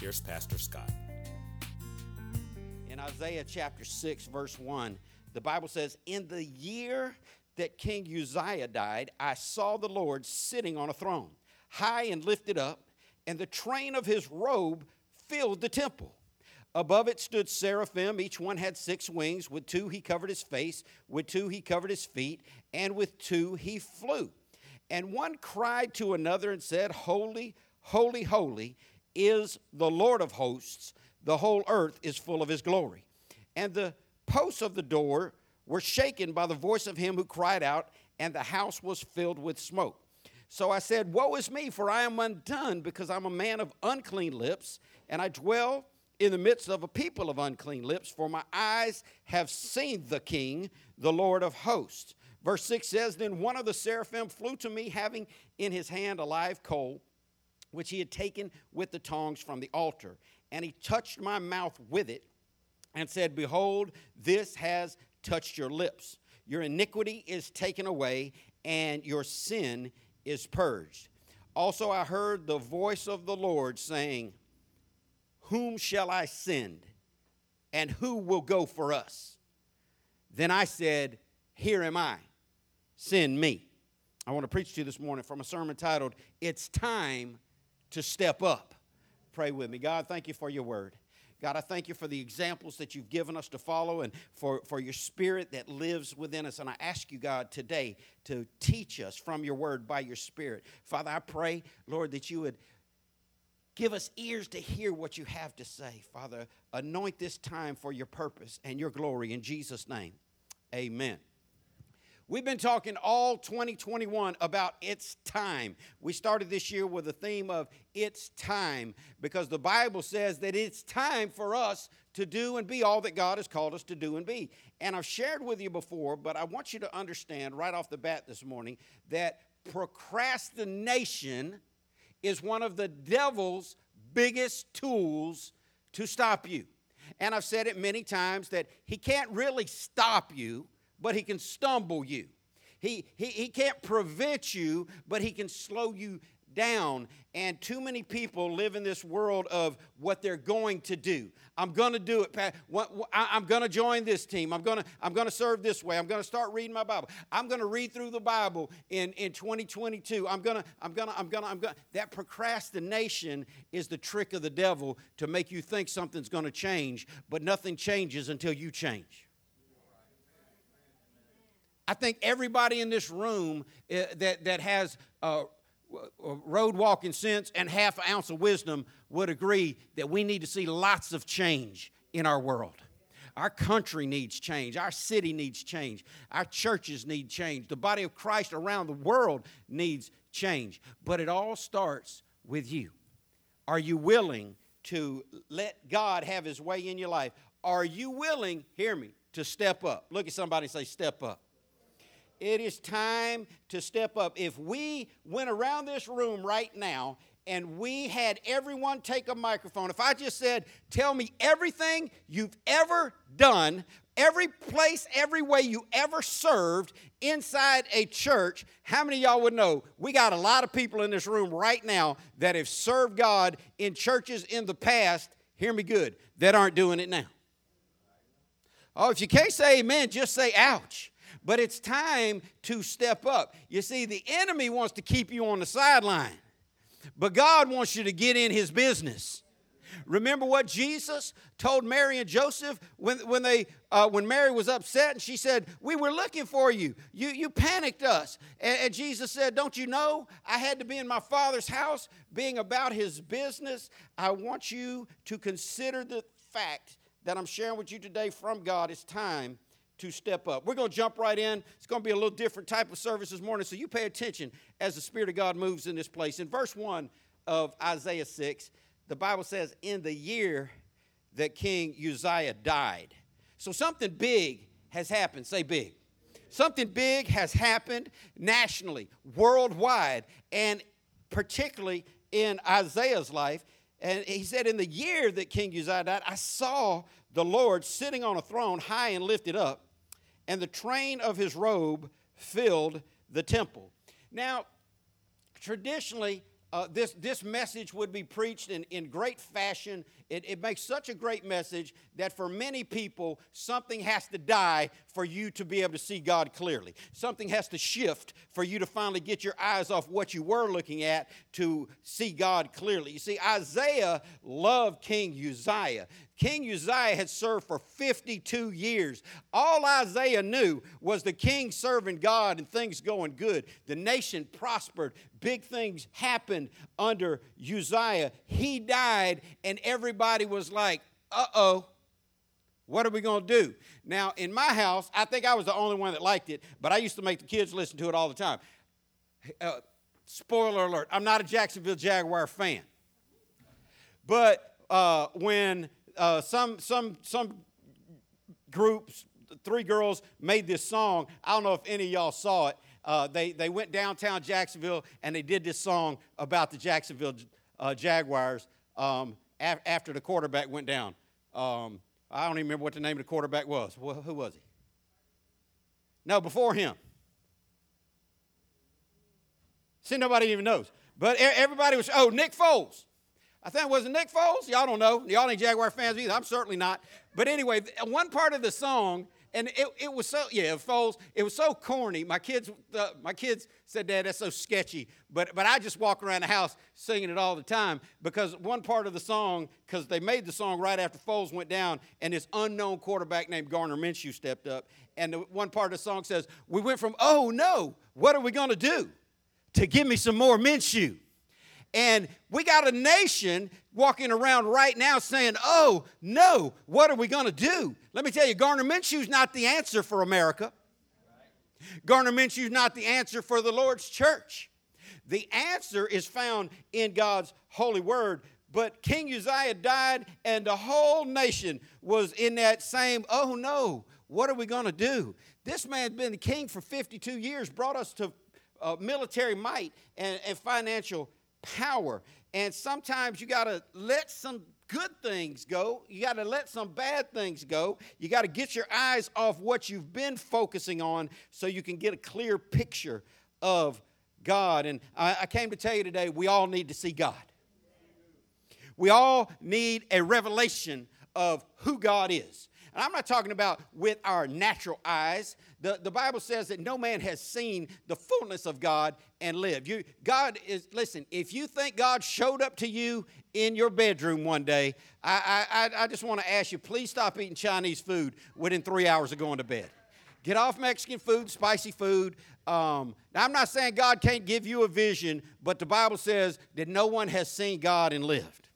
here's Pastor Scott. In Isaiah chapter 6, verse 1, the Bible says, In the year that King Uzziah died, I saw the Lord sitting on a throne, high and lifted up, and the train of his robe filled the temple. Above it stood seraphim. Each one had six wings. With two he covered his face, with two he covered his feet, and with two he flew. And one cried to another and said, Holy, holy, holy is the Lord of hosts. The whole earth is full of his glory. And the posts of the door were shaken by the voice of him who cried out, and the house was filled with smoke. So I said, Woe is me, for I am undone, because I'm a man of unclean lips, and I dwell in the midst of a people of unclean lips, for my eyes have seen the King, the Lord of hosts. Verse 6 says, Then one of the seraphim flew to me, having in his hand a live coal, which he had taken with the tongs from the altar. And he touched my mouth with it, and said, Behold, this has touched your lips. Your iniquity is taken away, and your sin is purged. Also, I heard the voice of the Lord saying, Whom shall I send? And who will go for us? Then I said, Here am I, send me. I want to preach to you this morning from a sermon titled, It's Time to Step Up. Pray with me. God, thank you for your word. God, I thank you for the examples that you've given us to follow and for, for your spirit that lives within us. And I ask you, God, today to teach us from your word by your spirit. Father, I pray, Lord, that you would give us ears to hear what you have to say. Father, anoint this time for your purpose and your glory. In Jesus' name, amen. We've been talking all 2021 about it's time. We started this year with the theme of it's time because the Bible says that it's time for us to do and be all that God has called us to do and be. And I've shared with you before, but I want you to understand right off the bat this morning that procrastination is one of the devil's biggest tools to stop you. And I've said it many times that he can't really stop you but he can stumble you. He, he, he can't prevent you, but he can slow you down. And too many people live in this world of what they're going to do. I'm going to do it. I'm going to join this team. I'm going to I'm going to serve this way. I'm going to start reading my Bible. I'm going to read through the Bible in, in 2022. I'm going to I'm going to I'm going to I'm going that procrastination is the trick of the devil to make you think something's going to change, but nothing changes until you change. I think everybody in this room uh, that, that has uh, w- road walking sense and half an ounce of wisdom would agree that we need to see lots of change in our world. Our country needs change. Our city needs change. Our churches need change. The body of Christ around the world needs change. But it all starts with you. Are you willing to let God have his way in your life? Are you willing, hear me, to step up? Look at somebody and say, Step up. It is time to step up. If we went around this room right now and we had everyone take a microphone, if I just said, Tell me everything you've ever done, every place, every way you ever served inside a church, how many y'all would know? We got a lot of people in this room right now that have served God in churches in the past, hear me good, that aren't doing it now. Oh, if you can't say amen, just say ouch. But it's time to step up. You see, the enemy wants to keep you on the sideline, but God wants you to get in his business. Remember what Jesus told Mary and Joseph when, when, they, uh, when Mary was upset and she said, We were looking for you. You, you panicked us. And, and Jesus said, Don't you know I had to be in my Father's house being about his business? I want you to consider the fact that I'm sharing with you today from God. It's time to step up. We're going to jump right in. It's going to be a little different type of service this morning, so you pay attention as the Spirit of God moves in this place. In verse 1 of Isaiah 6, the Bible says, in the year that King Uzziah died. So something big has happened. Say big. Something big has happened nationally, worldwide, and particularly in Isaiah's life. And he said, In the year that King Uzziah died, I saw the Lord sitting on a throne high and lifted up, and the train of his robe filled the temple. Now, traditionally, uh, this, this message would be preached in, in great fashion. It, it makes such a great message that for many people, something has to die for you to be able to see God clearly. Something has to shift for you to finally get your eyes off what you were looking at to see God clearly. You see, Isaiah loved King Uzziah. King Uzziah had served for 52 years. All Isaiah knew was the king serving God and things going good. The nation prospered. Big things happened under Uzziah. He died, and everybody was like, uh oh. What are we going to do? Now, in my house, I think I was the only one that liked it, but I used to make the kids listen to it all the time. Uh, spoiler alert, I'm not a Jacksonville Jaguar fan. But uh, when uh, some, some, some groups, three girls made this song. I don't know if any of y'all saw it. Uh, they, they went downtown Jacksonville and they did this song about the Jacksonville uh, Jaguars um, af- after the quarterback went down. Um, I don't even remember what the name of the quarterback was. Well, who was he? No, before him. See, nobody even knows. But everybody was, oh, Nick Foles. I think it was Nick Foles. Y'all don't know. Y'all ain't Jaguar fans either. I'm certainly not. But anyway, one part of the song, and it, it was so yeah, Foles. It was so corny. My kids, my kids said, "Dad, that's so sketchy." But but I just walk around the house singing it all the time because one part of the song, because they made the song right after Foles went down, and this unknown quarterback named Gardner Minshew stepped up, and the one part of the song says, "We went from oh no, what are we to do?" to give me some more Minshew. And we got a nation walking around right now saying, oh, no, what are we going to do? Let me tell you, Gardner Minshew's not the answer for America. Gardner Minshew's not the answer for the Lord's church. The answer is found in God's holy word. But King Uzziah died, and the whole nation was in that same, oh no, what are we going to do? This man's been the king for 52 years, brought us to uh, military might and, and financial power. And sometimes you got to let some good things go. You got to let some bad things go. You got to get your eyes off what you've been focusing on so you can get a clear picture of God. And I, I came to tell you today we all need to see God. We all need a revelation of who God is. And I'm not talking about with our natural eyes. The, the Bible says that no man has seen the fullness of God and lived. You, God is, listen, if you think God showed up to you in your bedroom one day, I, I, I just want to ask you, please stop eating Chinese food within three hours of going to bed. Get off Mexican food, spicy food. Um, now, I'm not saying God can't give you a vision, but the Bible says that no one has seen God and lived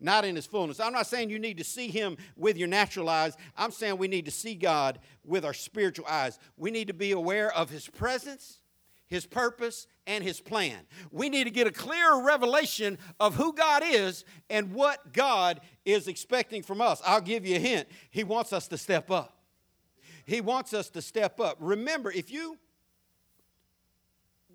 not in his fullness. I'm not saying you need to see him with your natural eyes. I'm saying we need to see God with our spiritual eyes. We need to be aware of his presence, his purpose, and his plan. We need to get a clearer revelation of who God is and what God is expecting from us. I'll give you a hint. He wants us to step up. He wants us to step up. Remember, if you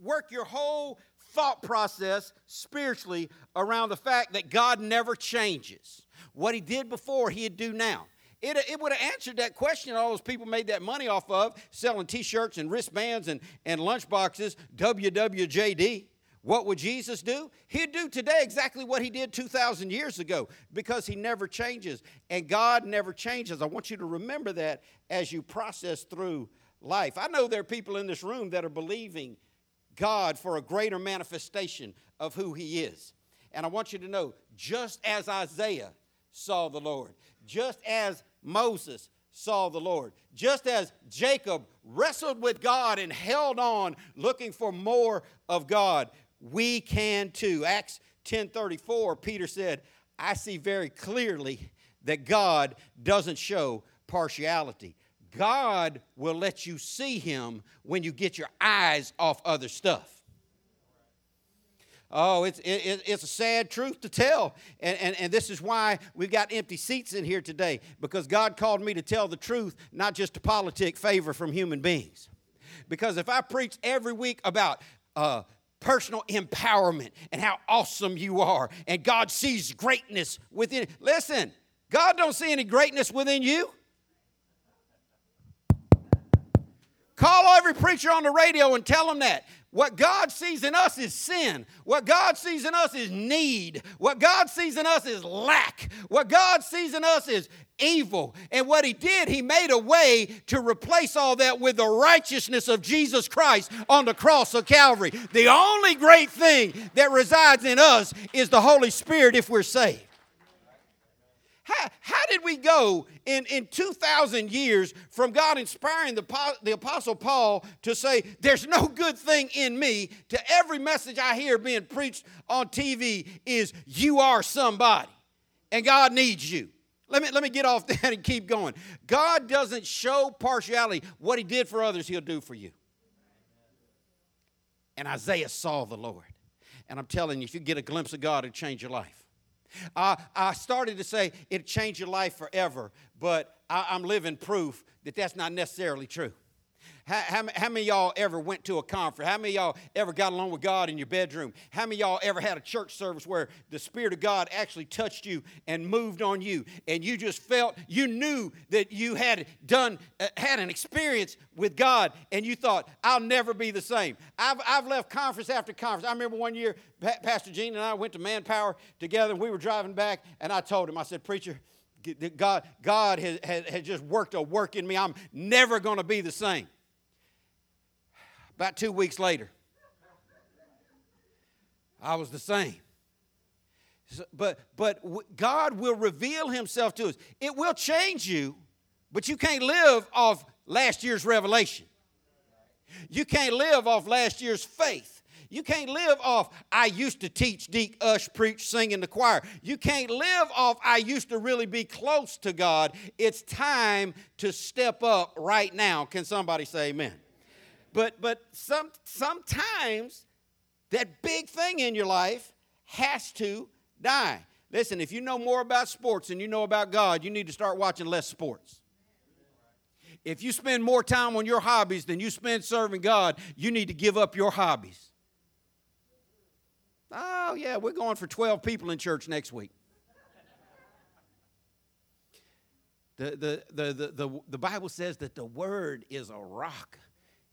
work your whole thought process spiritually around the fact that God never changes. What he did before, he'd do now. It, it would have answered that question all those people made that money off of, selling t shirts and wristbands and, and lunchboxes, WWJD. What would Jesus do? He'd do today exactly what he did 2,000 years ago because he never changes and God never changes. I want you to remember that as you process through life. I know there are people in this room that are believing God for a greater manifestation of who He is. And I want you to know just as Isaiah saw the Lord, just as Moses saw the Lord, just as Jacob wrestled with God and held on looking for more of God, we can too. Acts 10:34 Peter said, "I see very clearly that God doesn't show partiality. God will let you see him when you get your eyes off other stuff. Oh, it's, it, it's a sad truth to tell. And, and, and this is why we've got empty seats in here today, because God called me to tell the truth, not just to politic favor from human beings. Because if I preach every week about uh, personal empowerment and how awesome you are, and God sees greatness within, listen, God don't see any greatness within you. Call every preacher on the radio and tell them that. What God sees in us is sin. What God sees in us is need. What God sees in us is lack. What God sees in us is evil. And what He did, He made a way to replace all that with the righteousness of Jesus Christ on the cross of Calvary. The only great thing that resides in us is the Holy Spirit if we're saved. How, how did we go in, in 2,000 years from God inspiring the, the Apostle Paul to say, There's no good thing in me, to every message I hear being preached on TV is, You are somebody, and God needs you. Let me, let me get off that and keep going. God doesn't show partiality. What He did for others, He'll do for you. And Isaiah saw the Lord. And I'm telling you, if you get a glimpse of God, it'll change your life. Uh, I started to say it changed your life forever, but I, I'm living proof that that's not necessarily true. How, how, how, many y'all ever went to a conference? How many y'all ever got along with God in your bedroom? How many y'all ever had a church service where the Spirit of God actually touched you and moved on you, and you just felt you knew that you had done uh, had an experience with God, and you thought, "I'll never be the same." I've, I've left conference after conference. I remember one year, Pastor Gene and I went to Manpower together, and we were driving back, and I told him, I said, "Preacher." God, God has, has, has just worked a work in me. I'm never going to be the same. About two weeks later, I was the same. but but God will reveal Himself to us. It will change you, but you can't live off last year's revelation. You can't live off last year's faith. You can't live off, I used to teach, deek, ush, preach, sing in the choir. You can't live off, I used to really be close to God. It's time to step up right now. Can somebody say amen? But but some sometimes that big thing in your life has to die. Listen, if you know more about sports than you know about God, you need to start watching less sports. If you spend more time on your hobbies than you spend serving God, you need to give up your hobbies. Oh, yeah, we're going for 12 people in church next week. The, the, the, the, the, the Bible says that the word is a rock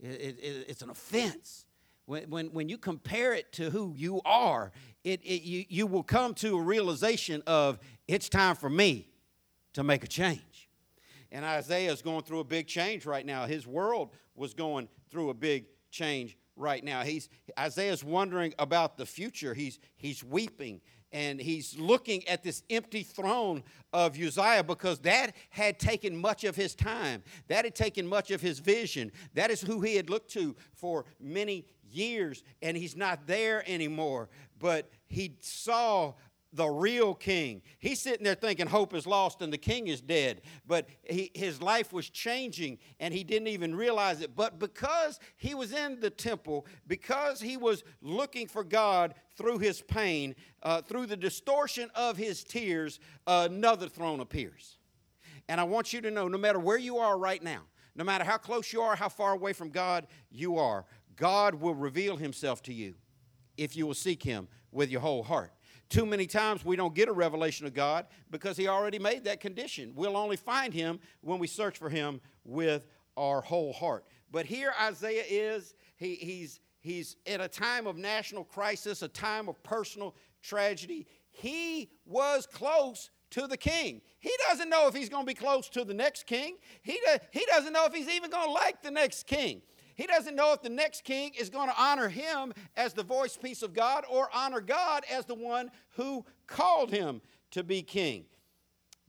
it, it, it's an offense. When, when, when you compare it to who you are, it, it, you, you will come to a realization of it's time for me to make a change. And Isaiah is going through a big change right now. His world was going through a big change right now. He's Isaiah's wondering about the future. He's he's weeping and he's looking at this empty throne of Uzziah because that had taken much of his time. That had taken much of his vision. That is who he had looked to for many years, and he's not there anymore. But he saw the real king. He's sitting there thinking hope is lost and the king is dead. But he, his life was changing and he didn't even realize it. But because he was in the temple, because he was looking for God through his pain, uh, through the distortion of his tears, another throne appears. And I want you to know no matter where you are right now, no matter how close you are, how far away from God you are, God will reveal himself to you if you will seek him with your whole heart. Too many times we don't get a revelation of God because He already made that condition. We'll only find Him when we search for Him with our whole heart. But here Isaiah is, he, he's, he's in a time of national crisis, a time of personal tragedy. He was close to the king. He doesn't know if he's going to be close to the next king. He, do, he doesn't know if he's even going to like the next king. He doesn't know if the next king is going to honor him as the voice piece of God or honor God as the one who called him to be king.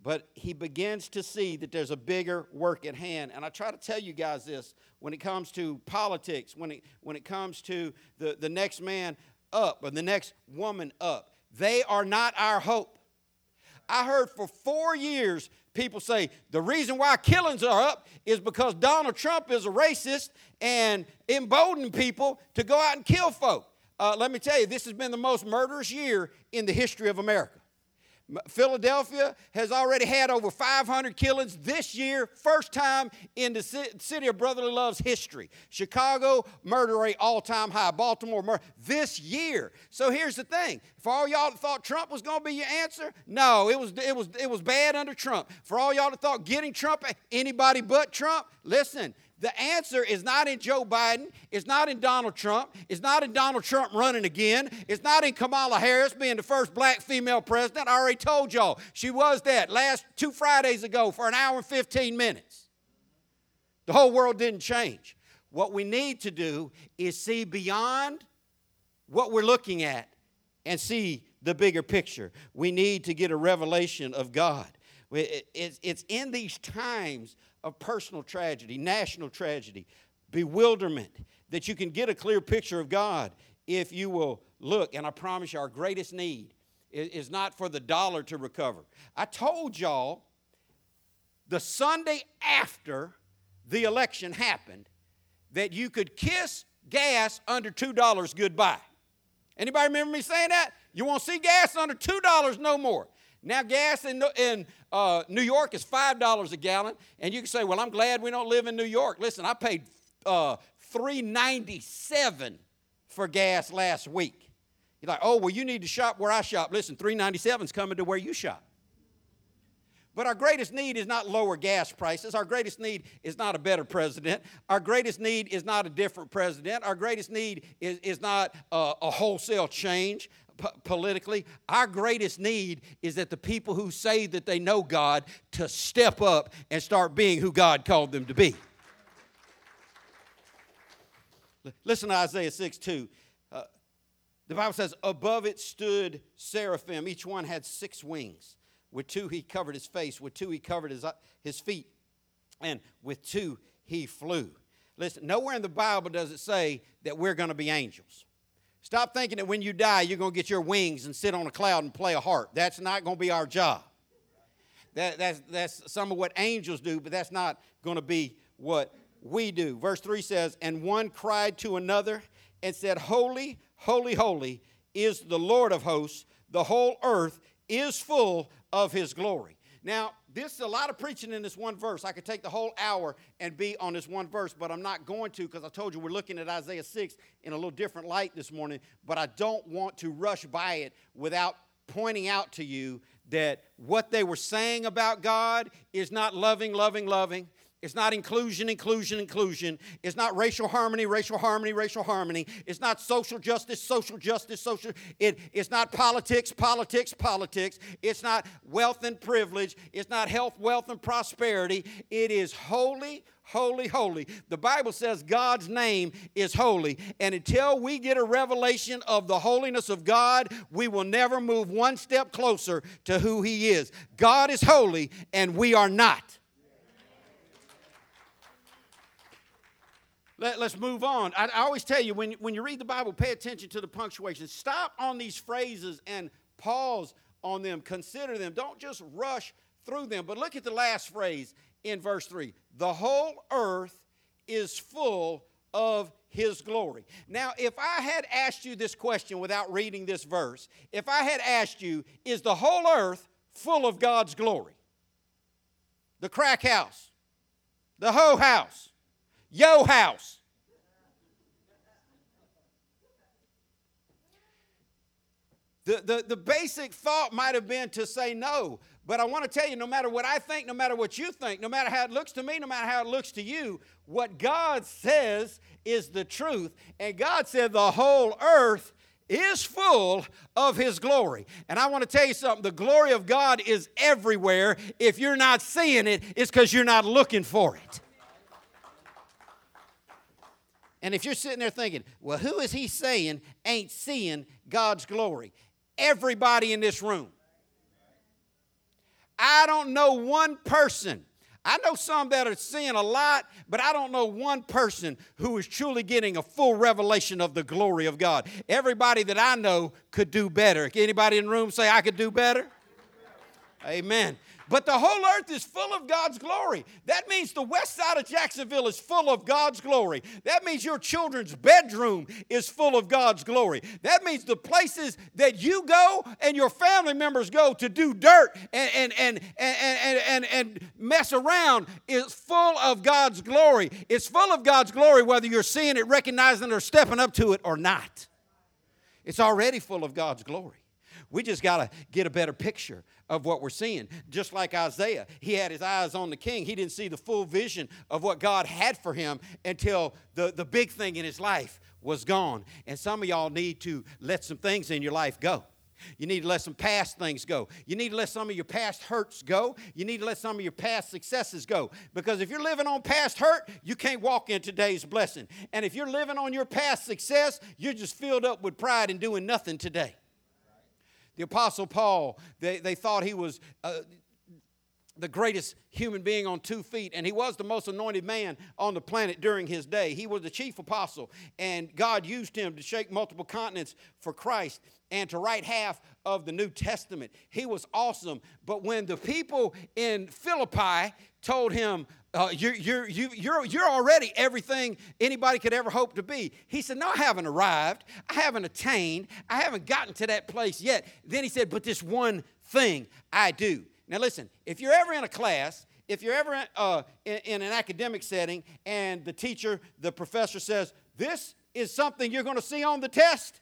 But he begins to see that there's a bigger work at hand. And I try to tell you guys this when it comes to politics, when it, when it comes to the, the next man up or the next woman up, they are not our hope. I heard for four years people say the reason why killings are up is because Donald Trump is a racist and embolden people to go out and kill folk. uh, let me tell you, this has been the most murderous year in the history of America. Philadelphia has already had over 500 killings this year, first time in the city of brotherly love's history. Chicago, murder rate all time high. Baltimore, murder this year. So here's the thing: for all y'all that thought Trump was going to be your answer, no, it was it was it was bad under Trump. For all y'all that thought getting Trump, anybody but Trump, listen, the answer is not in Joe Biden. It's not in Donald Trump. It's not in Donald Trump running again. It's not in Kamala Harris being the first black female president. I already told y'all she was that last two Fridays ago for an hour and 15 minutes. The whole world didn't change. What we need to do is see beyond what we're looking at and see the bigger picture. We need to get a revelation of God. It's in these times of personal tragedy, national tragedy, bewilderment, that you can get a clear picture of God if you will look. And I promise you, our greatest need is not for the dollar to recover. I told y'all the Sunday after the election happened that you could kiss gas under $2 goodbye. Anybody remember me saying that? You won't see gas under $2 no more. Now, gas in, in uh, New York is $5 a gallon, and you can say, well, I'm glad we don't live in New York. Listen, I paid uh, $3.97 for gas last week. You're like, oh, well, you need to shop where I shop. Listen, $3.97 is coming to where you shop. But our greatest need is not lower gas prices. Our greatest need is not a better president. Our greatest need is not a different president. Our greatest need is, is not a, a wholesale change politically. Our greatest need is that the people who say that they know God to step up and start being who God called them to be. Listen to Isaiah 6 2. Uh, the Bible says, Above it stood seraphim. Each one had six wings. With two, he covered his face. With two, he covered his, uh, his feet. And with two, he flew. Listen, nowhere in the Bible does it say that we're going to be angels. Stop thinking that when you die, you're going to get your wings and sit on a cloud and play a harp. That's not going to be our job. That, that's, that's some of what angels do, but that's not going to be what we do. Verse 3 says, And one cried to another and said, Holy, holy, holy is the Lord of hosts. The whole earth is full of his glory. Now, this is a lot of preaching in this one verse. I could take the whole hour and be on this one verse, but I'm not going to because I told you we're looking at Isaiah 6 in a little different light this morning. But I don't want to rush by it without pointing out to you that what they were saying about God is not loving, loving, loving. It's not inclusion, inclusion, inclusion. It's not racial harmony, racial harmony, racial harmony. It's not social justice, social justice, social. It, it's not politics, politics, politics. It's not wealth and privilege. It's not health, wealth, and prosperity. It is holy, holy, holy. The Bible says God's name is holy. And until we get a revelation of the holiness of God, we will never move one step closer to who He is. God is holy, and we are not. Let, us move on. I, I, always tell you when, when you read the Bible, pay attention to the punctuation. Stop on these phrases and pause on them. Consider them. Don't just rush through them. But look at the last phrase in verse 3 The whole earth is full of his glory. Now, if I had asked you this question without reading this verse, if I had asked you, Is the whole earth full of God's glory? The crack house, the hoe house, yo house. The, the, the basic thought might have been to say no, but I want to tell you no matter what I think, no matter what you think, no matter how it looks to me, no matter how it looks to you, what God says is the truth. And God said the whole earth is full of His glory. And I want to tell you something the glory of God is everywhere. If you're not seeing it, it's because you're not looking for it. And if you're sitting there thinking, well, who is he saying ain't seeing God's glory? Everybody in this room. I don't know one person. I know some that are seeing a lot, but I don't know one person who is truly getting a full revelation of the glory of God. Everybody that I know could do better. Anybody in the room say I could do better? Amen. But the whole earth is full of God's glory. That means the west side of Jacksonville is full of God's glory. That means your children's bedroom is full of God's glory. That means the places that you go and your family members go to do dirt and, and, and, and, and, and, and mess around is full of God's glory. It's full of God's glory whether you're seeing it, recognizing it, or stepping up to it or not. It's already full of God's glory. We just got to get a better picture of what we're seeing. Just like Isaiah, he had his eyes on the king. He didn't see the full vision of what God had for him until the, the big thing in his life was gone. And some of y'all need to let some things in your life go. You need to let some past things go. You need to let some of your past hurts go. You need to let some of your past successes go. Because if you're living on past hurt, you can't walk in today's blessing. And if you're living on your past success, you're just filled up with pride and doing nothing today. The Apostle Paul, they, they thought he was uh, the greatest human being on two feet, and he was the most anointed man on the planet during his day. He was the chief apostle, and God used him to shake multiple continents for Christ and to write half of the New Testament. He was awesome. But when the people in Philippi told him, uh, you're, you're, you, you're, you're already everything anybody could ever hope to be. He said, No, I haven't arrived. I haven't attained. I haven't gotten to that place yet. Then he said, But this one thing I do. Now, listen, if you're ever in a class, if you're ever in, uh, in, in an academic setting and the teacher, the professor says, This is something you're going to see on the test,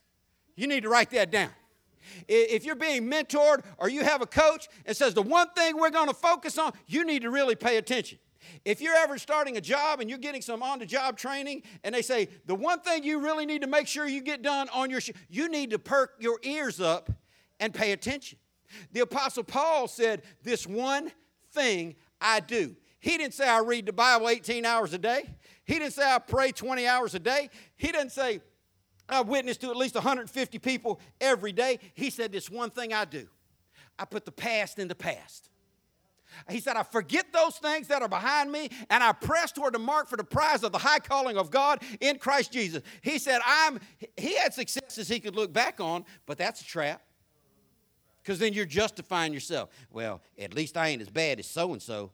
you need to write that down. If you're being mentored or you have a coach and says the one thing we're going to focus on, you need to really pay attention. If you're ever starting a job and you're getting some on the job training and they say the one thing you really need to make sure you get done on your sh- you need to perk your ears up and pay attention. The apostle Paul said this one thing I do. He didn't say I read the Bible 18 hours a day. He didn't say I pray 20 hours a day. He didn't say I witness to at least 150 people every day. He said this one thing I do. I put the past in the past. He said, I forget those things that are behind me and I press toward the mark for the prize of the high calling of God in Christ Jesus. He said, I'm, he had successes he could look back on, but that's a trap. Because then you're justifying yourself. Well, at least I ain't as bad as so and so.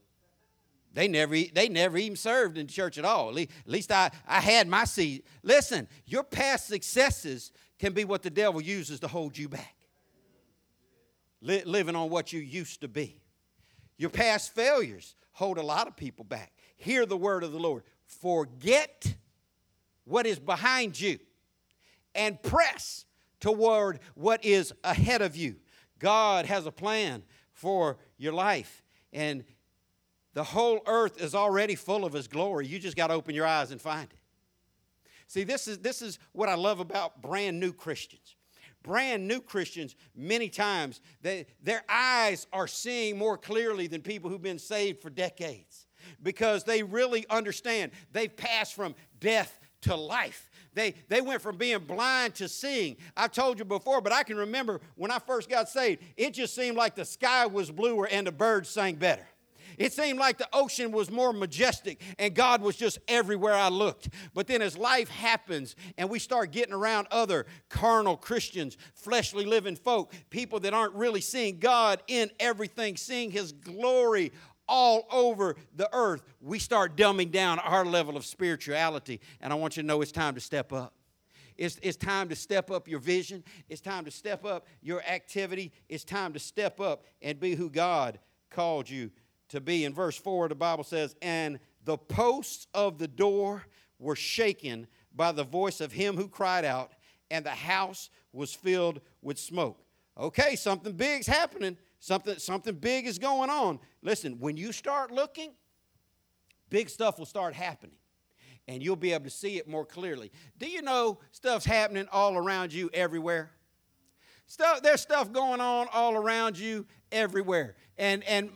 They never, they never even served in church at all. At least I, I had my seat. Listen, your past successes can be what the devil uses to hold you back. living on what you used to be. Your past failures hold a lot of people back. Hear the word of the Lord. Forget what is behind you and press toward what is ahead of you. God has a plan for your life, and the whole earth is already full of His glory. You just got to open your eyes and find it. See, this is, this is what I love about brand new Christians brand new Christians, many times, they, their eyes are seeing more clearly than people who've been saved for decades because they really understand. They've passed from death to life. They, they went from being blind to seeing. I've told you before, but I can remember when I first got saved, it just seemed like the sky was bluer and the birds sang better. It seemed like the ocean was more majestic and God was just everywhere I looked. But then as life happens and we start getting around other carnal Christians, fleshly living folk, people that aren't really seeing God in everything, seeing His glory all over the earth, we start dumbing down our level of spirituality. And I want you to know it's time to step up. It's, it's time to step up your vision. It's time to step up your activity. It's time to step up and be who God called you to be. In verse 4, the Bible says, And the posts of the door were shaken by the voice of him who cried out, and the house was filled with smoke. Okay, something big's happening. Something, something big is going on. Listen, when you start looking, big stuff will start happening. And you'll be able to see it more clearly. Do you know stuff's happening all around you everywhere? Stuff, there's stuff going on all around you everywhere. And, and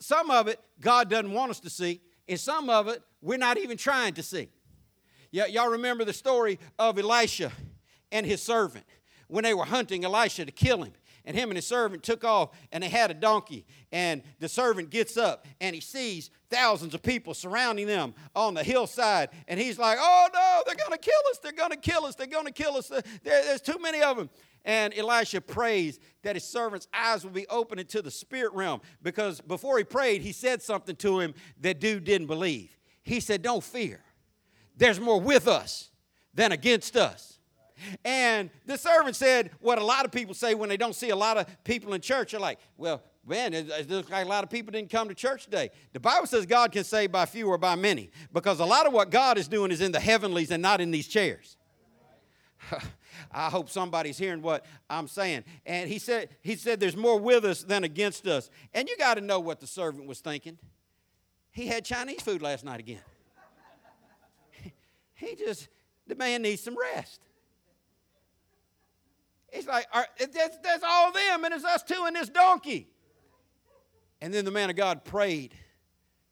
some of it God doesn't want us to see, and some of it we're not even trying to see. Y- y'all remember the story of Elisha and his servant when they were hunting Elisha to kill him. and him and his servant took off, and they had a donkey. And the servant gets up, and he sees thousands of people surrounding them on the hillside. And he's like, Oh no, they're going to kill us. They're going to kill us. They're going to kill us. Uh, there, there's too many of them. And Elisha prays that his servant's eyes will be opened into the spirit realm because before he prayed, he said something to him that dude didn't believe. He said, Don't fear. There's more with us than against us. And the servant said what a lot of people say when they don't see a lot of people in church. They're like, well, man, it, it looks like a lot of people didn't come to church today. The Bible says God can save by few or by many because a lot of what God is doing is in the heavenlies and not in these chairs. I hope somebody's hearing what I'm saying. And he said, he said, there's more with us than against us. And you got to know what the servant was thinking. He had Chinese food last night again. he just, the man needs some rest. He's like, that's, that's all them, and it's us two and this donkey. And then the man of God prayed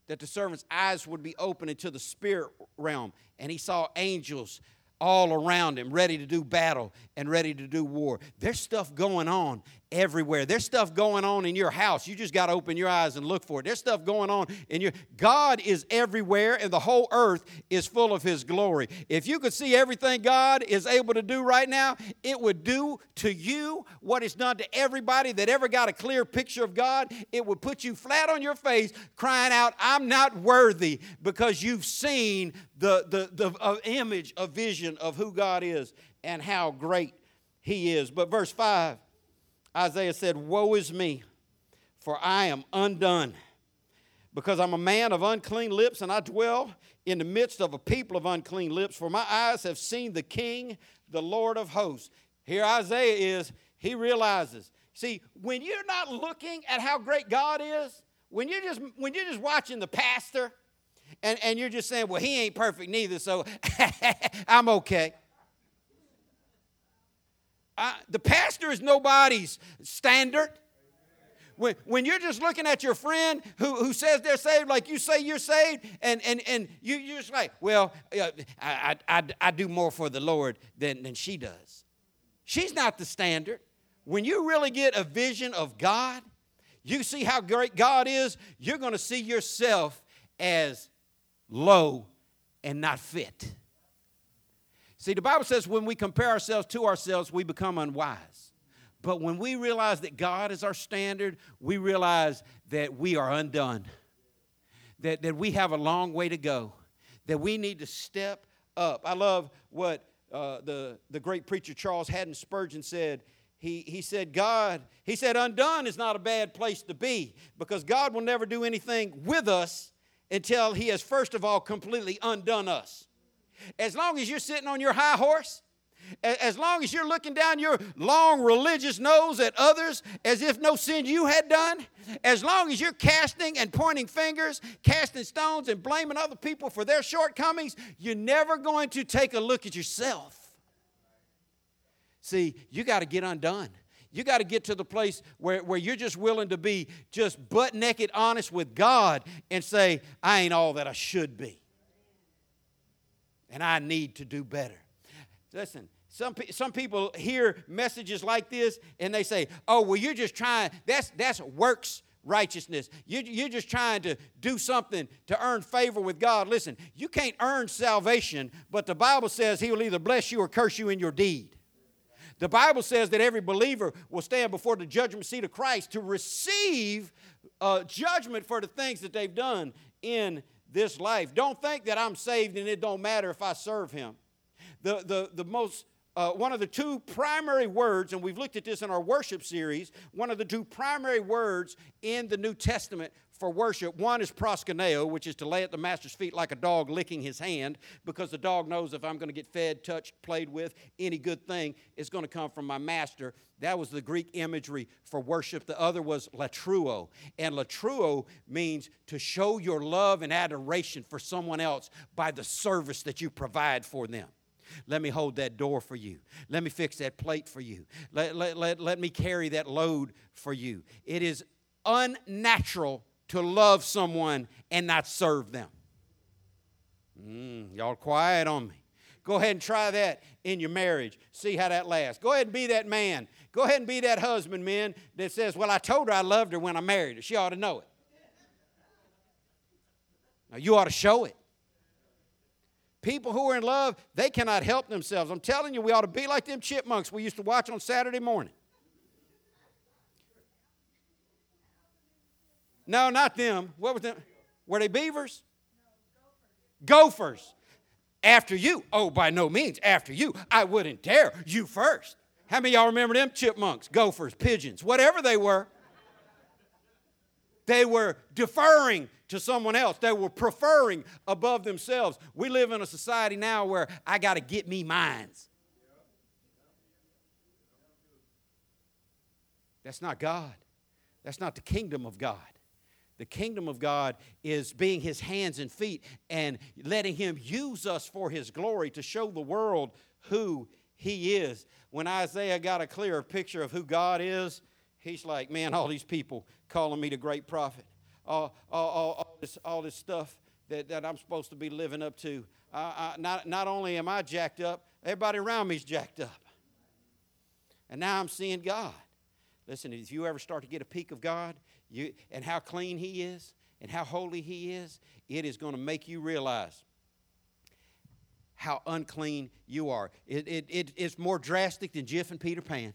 that the servant's eyes would be open into the spirit realm, and he saw angels all around him, ready to do battle and ready to do war. There's stuff going on everywhere. There's stuff going on in your house. You just got to open your eyes and look for it. There's stuff going on in your God is everywhere and the whole earth is full of his glory. If you could see everything God is able to do right now, it would do to you what it's done to everybody that ever got a clear picture of God. It would put you flat on your face crying out, "I'm not worthy" because you've seen the the the uh, image, a vision of who God is and how great he is. But verse 5 Isaiah said, Woe is me, for I am undone, because I'm a man of unclean lips, and I dwell in the midst of a people of unclean lips, for my eyes have seen the King, the Lord of hosts. Here Isaiah is, he realizes. See, when you're not looking at how great God is, when you're just when you're just watching the pastor and, and you're just saying, well, he ain't perfect neither, so I'm okay. The pastor is nobody's standard. When, when you're just looking at your friend who, who says they're saved, like you say you're saved, and, and, and you, you're just like, well, uh, I, I, I do more for the Lord than, than she does. She's not the standard. When you really get a vision of God, you see how great God is, you're going to see yourself as low and not fit. See, the Bible says when we compare ourselves to ourselves, we become unwise. But when we realize that God is our standard, we realize that we are undone, that, that we have a long way to go, that we need to step up. I love what uh, the, the great preacher Charles Haddon Spurgeon said. He, he said, God, he said, undone is not a bad place to be because God will never do anything with us until he has, first of all, completely undone us. As long as you're sitting on your high horse, as long as you're looking down your long religious nose at others as if no sin you had done, as long as you're casting and pointing fingers, casting stones and blaming other people for their shortcomings, you're never going to take a look at yourself. See, you got to get undone. You got to get to the place where, where you're just willing to be just butt naked honest with God and say, I ain't all that I should be and I need to do better. Listen, some, some people hear messages like this and they say, oh, well, you're just trying, that's, that's works righteousness. You, you're just trying to do something to earn favor with God. Listen, you can't earn salvation, but the Bible says He will either bless you or curse you in your deed. The Bible says that every believer will stand before the judgment seat of Christ to receive uh, judgment for the things that they've done in this life. Don't think that I'm saved and it don't matter if I serve him. The, the, the most uh, one of the two primary words, and we've looked at this in our worship series, one of the two primary words in the New Testament for worship. One is proskuneo, which is to lay at the master's feet like a dog licking his hand, because the dog knows if I'm going to get fed, touched, played with, any good thing is going to come from my master. That was the Greek imagery for worship. The other was latreuo. And latreuo means to show your love and adoration for someone else by the service that you provide for them. Let me hold that door for you. Let me fix that plate for you. Let, let, let, let me carry that load for you. It is unnatural to love someone and not serve them. Mm, y'all quiet on me. Go ahead and try that in your marriage. See how that lasts. Go ahead and be that man. Go ahead and be that husband, man, that says, Well, I told her I loved her when I married her. She ought to know it. Now, you ought to show it. People who are in love, they cannot help themselves. I'm telling you, we ought to be like them chipmunks we used to watch on Saturday morning. No, not them. What was them? Were they beavers? Gophers. After you. Oh, by no means. After you. I wouldn't dare. You first. How many y'all remember them chipmunks, gophers, pigeons, whatever they were? They were deferring to someone else. They were preferring above themselves. We live in a society now where I got to get me mines. That's not God. That's not the kingdom of God. The kingdom of God is being his hands and feet and letting him use us for his glory to show the world who he is. When Isaiah got a clearer picture of who God is, he's like, man, all these people calling me the great prophet, all, all, all, all this, all this stuff that, that I'm supposed to be living up to. I, I, not, not only am I jacked up, everybody around me is jacked up. And now I'm seeing God. Listen, if you ever start to get a peek of God you, and how clean He is and how holy He is, it is going to make you realize how unclean you are. It, it, it, it's more drastic than Jif and Peter Pan.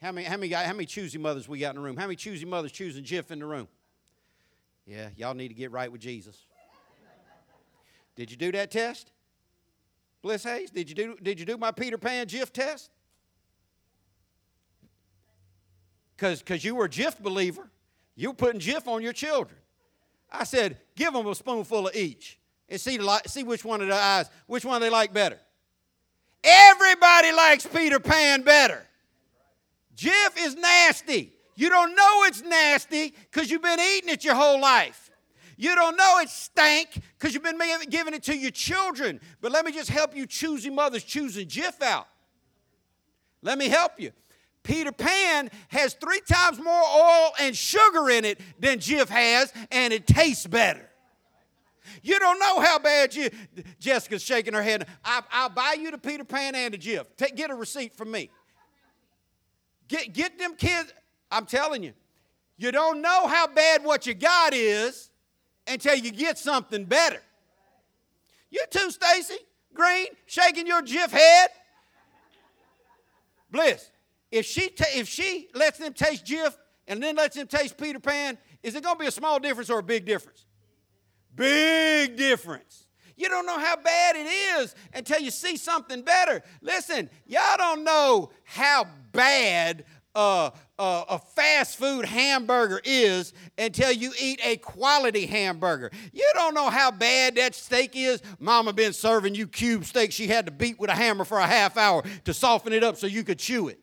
How many, how, many, how many choosy mothers we got in the room? How many choosy mothers choosing Jif in the room? Yeah, y'all need to get right with Jesus. Did you do that test? Bliss Hayes, did you do, did you do my Peter Pan Jif test? Because you were a Jif believer. You were putting Jif on your children. I said, give them a spoonful of each and see, see which one of the eyes, which one they like better. Everybody likes Peter Pan better. Jif is nasty. You don't know it's nasty because you've been eating it your whole life. You don't know it stank because you've been giving it to your children. But let me just help you, choosy mothers, choosing Jif out. Let me help you. Peter Pan has three times more oil and sugar in it than Jif has, and it tastes better. You don't know how bad you. Jessica's shaking her head. I, will buy you the Peter Pan and the Jif. Take, get a receipt from me. Get, get them kids. I'm telling you, you don't know how bad what you got is until you get something better. You too, Stacy Green, shaking your Jif head. Bliss, if she, ta- if she lets them taste Jif and then lets them taste Peter Pan, is it going to be a small difference or a big difference? Big difference. You don't know how bad it is until you see something better. Listen, y'all don't know how bad uh, a fast food hamburger is until you eat a quality hamburger. You don't know how bad that steak is. Mama been serving you cube steak she had to beat with a hammer for a half hour to soften it up so you could chew it.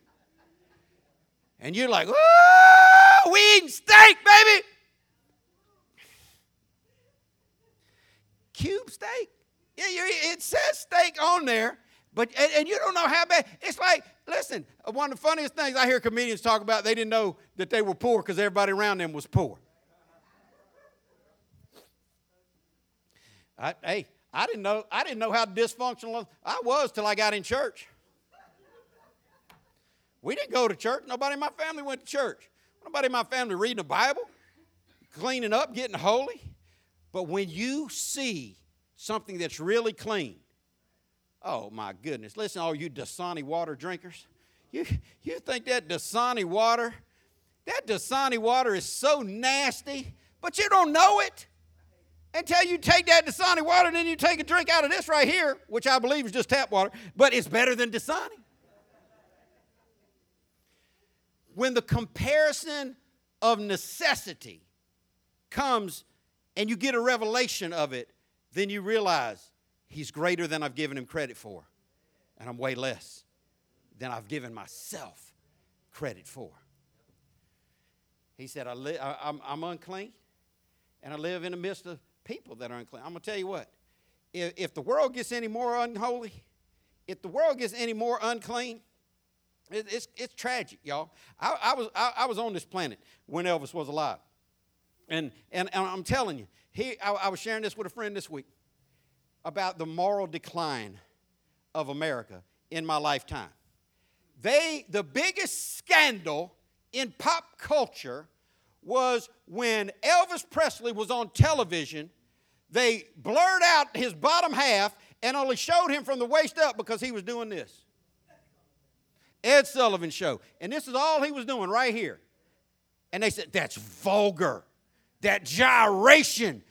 And you're like, oh, we eating steak, baby. Cube steak. Yeah, it says steak on there, but and, and, you don't know how bad. It's like, listen, one of the funniest things I hear comedians talk about, they didn't know that they were poor because everybody around them was poor. I, hey, I didn't know. I didn't know how dysfunctional I was till I got in church. We didn't go to church. Nobody in my family went to church. Nobody in my family reading the Bible, cleaning up, getting holy. But when you see something that's really clean, oh my goodness. Listen, all you Dasani water drinkers. You, you think that Dasani water, that Dasani water is so nasty, but you don't know it until you take that Dasani water and then you take a drink out of this right here, which I believe is just tap water, but it's better than Dasani. When the comparison of necessity comes and you get a revelation of it, then you realize he's greater than I've given him credit for. And I'm way less than I've given myself credit for. He said, I li- I, I'm, I'm unclean and I live in the midst of people that are unclean. I'm going to tell you what, if, if the world gets any more unholy, if the world gets any more unclean, it, it's, it's tragic, y'all. I, I was, I, I, was on this planet when Elvis was alive. And, and, and I'm telling you, he, I, I was sharing this with a friend this week. about the moral decline of America in my lifetime. They, the biggest scandal in pop culture was when Elvis Presley was on television. They blurred out his bottom half and only showed him from the waist up because he was doing this. Ed Sullivan show. And this is all he was doing right here. And they said, that's vulgar. That gyration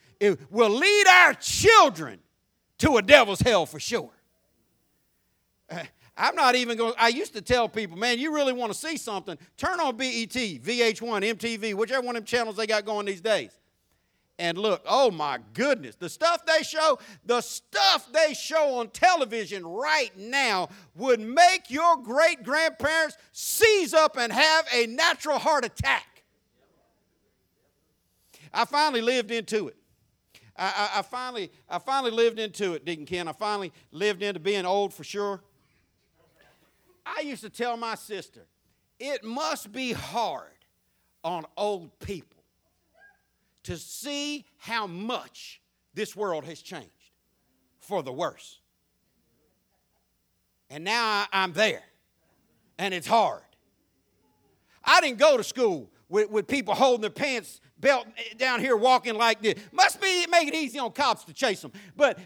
will lead our children to a devil's hell for sure. Uh, I'm not even going I used to tell people, man, you really want to see something, turn on BET, VH1, MTV, whichever one of them channels they got going these days. And look, oh my goodness, the stuff they show, the stuff they show on television right now would make your great grandparents seize up and have a natural heart attack. I finally lived into it. I, I, I, finally, I finally lived into it, Deacon Ken. I finally lived into being old for sure. I used to tell my sister, it must be hard on old people to see how much this world has changed for the worse. And now I, am there, and it's hard. I didn't go to school with, with people holding their pants belt eh, down here walking like this. Must be make it easy on cops to chase them. But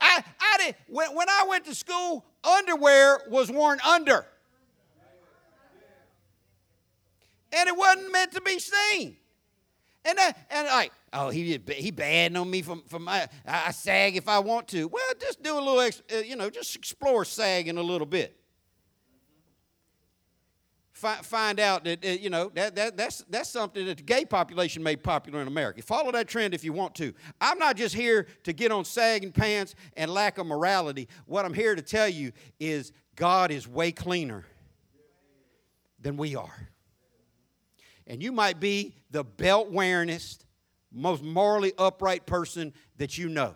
I, I did, when, when I went to school, underwear was worn under. And it wasn't meant to be seen. And, I, and like, oh, he he bad on me from, from my, I sag if I want to. Well, just do a little, uh, you know, just explore sagging a little bit find out that, you know, that, that, that's, that's something that the gay population made popular in America. Follow that trend if you want to. I'm not just here to get on sagging pants and lack of morality. What I'm here to tell you is God is way cleaner than we are. And you might be the belt wearingest, most morally upright person that you know.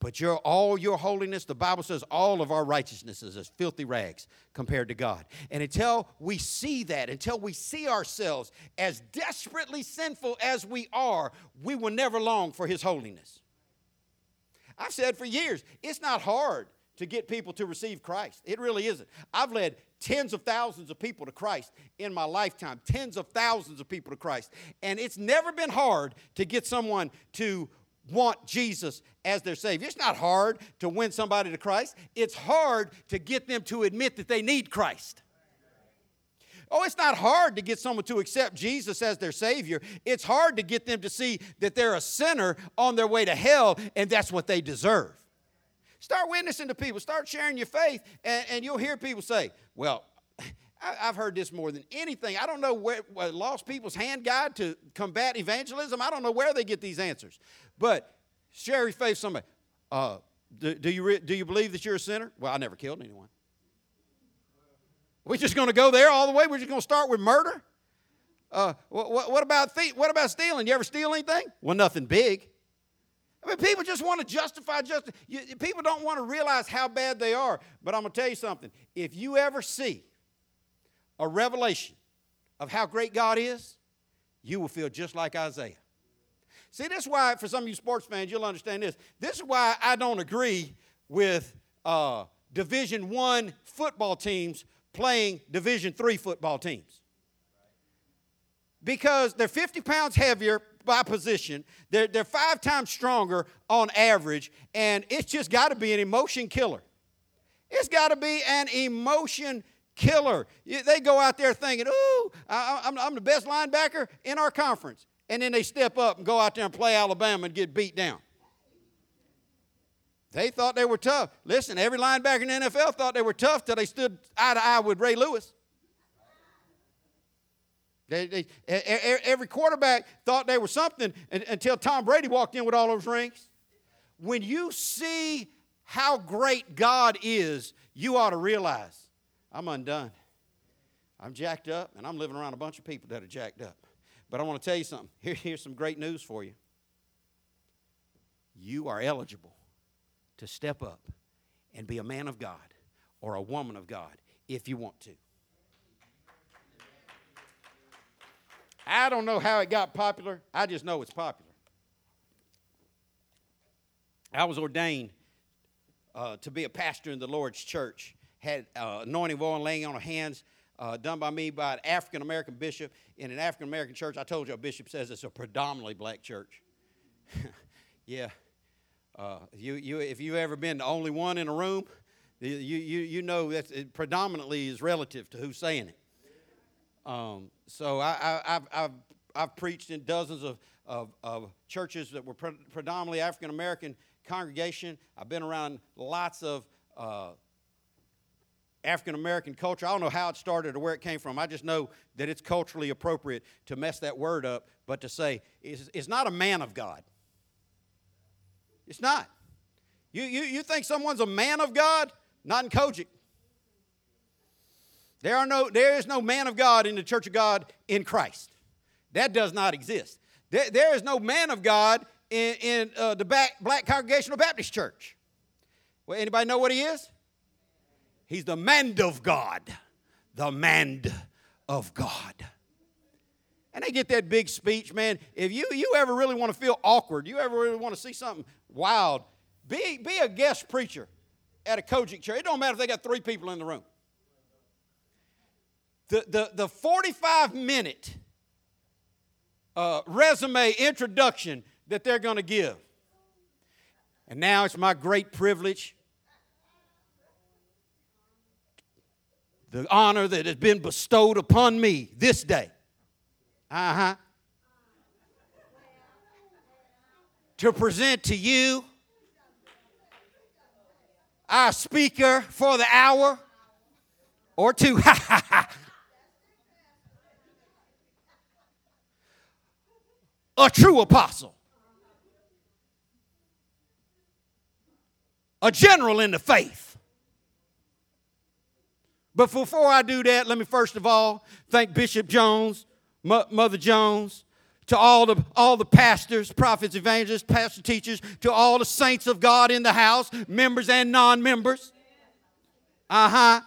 But your, all your holiness, the Bible says all of our righteousness is as filthy rags compared to God. And until we see that, until we see ourselves as desperately sinful as we are, we will never long for His holiness. I've said for years, it's not hard to get people to receive Christ. It really isn't. I've led tens of thousands of people to Christ in my lifetime, tens of thousands of people to Christ. And it's never been hard to get someone to want Jesus as their Savior. It's not hard to win somebody to Christ, it's hard to get them to admit that they need Christ. Oh, it's not hard to get someone to accept Jesus as their Savior. It's hard to get them to see that they're a sinner on their way to hell and that's what they deserve. Start witnessing to people, start sharing your faith, and, and you'll hear people say, Well, I, have heard this more than anything. I don't know where, Lost People's Hand Guide to Combat Evangelism, I don't know where they get these answers. But share your faith somebody. Uh, do, do, you re- do you believe that you're a sinner? Well, I never killed anyone. We're just going to go there all the way? We're just going to start with murder? Uh, what, what, about thief, what about stealing? You ever steal anything? Well, nothing big. I mean, people just want to justify. You, people don't want to realize how bad they are. But I'm going to tell you something. If you ever see a revelation of how great God is, you will feel just like Isaiah. See, this is why, for some of you sports fans, you'll understand this. This is why I don't agree with uh, Division One football teams playing Division Three football teams. Because they're 50 pounds heavier by position, they're, they're five times stronger on average, and it's just got to be an emotion killer. It's got to be an emotion killer. They go out there thinking, ooh, I'm, I'm the best linebacker in our conference and then they step up and go out there and play Alabama and get beat down. They thought they were tough. Listen, every linebacker in the NFL thought they were tough till they stood eye to eye with Ray Lewis. They, they, every quarterback thought they were something until Tom Brady walked in with all those rings. When you see how great God is, you ought to realize I'm undone. I'm jacked up, and I'm living around a bunch of people that are jacked up. But I want to tell you something. Here, here's some great news for you. You are eligible to step up and be a man of God or a woman of God if you want to. I don't know how it got popular. I just know it's popular. I was ordained uh, to be a pastor in the Lord's church. Had uh, anointing oil and laying on of hands uh, done by me by an African American bishop in an African American church. I told you, a bishop says it's a predominantly black church. yeah. Uh, you, you, if you've ever been the only one in a room, you, you, you know that it predominantly is relative to who's saying it. Um, so I, have I've, I've preached in dozens of, of, of churches that were pre- predominantly African American congregation. I've been around lots of uh, African American culture. I don't know how it started or where it came from. I just know that it's culturally appropriate to mess that word up, but to say it's, it's not a man of God. It's not. You, you, you think someone's a man of God? Not in COGIC. There, are no, there is no man of God in the church of God in Christ. That does not exist. There, there is no man of God in, in uh, the back, Black Congregational Baptist Church. Well, anybody know what he is? He's the man of God. The man of God. And they get that big speech, man. If you, you ever really want to feel awkward, you ever really want to see something wild, be, be a guest preacher at a COGIC church. It don't matter if they got three people in the room. The, the, the 45 minute uh, resume introduction that they're going to give. And now it's my great privilege, the honor that has been bestowed upon me this day. Uh huh. To present to you our speaker for the hour or two. a true apostle, a general in the faith. But before I do that, let me first of all thank Bishop Jones, Mother Jones, to all the, all the pastors, prophets, evangelists, pastor teachers, to all the saints of God in the house, members and non members. Uh huh.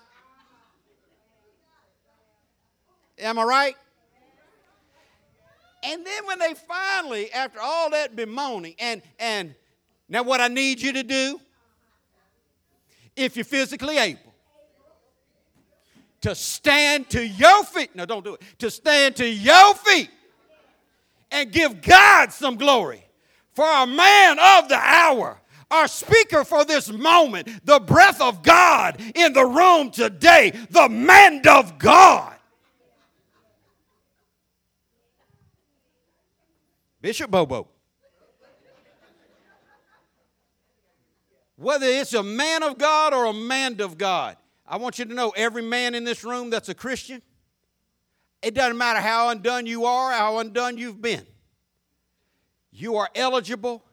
Am I right? And then when they finally, after all that bemoaning, and and now what I need you to do, if you're physically able, to stand to your feet. No, don't do it. To stand to your feet and give God some glory for our man of the hour, our speaker for this moment, the breath of God in the room today, the man of God. Bishop Bobo. Whether it's a man of God or a man of God, I want you to know every man in this room that's a Christian, it doesn't matter how undone you are, how undone you've been. You are eligible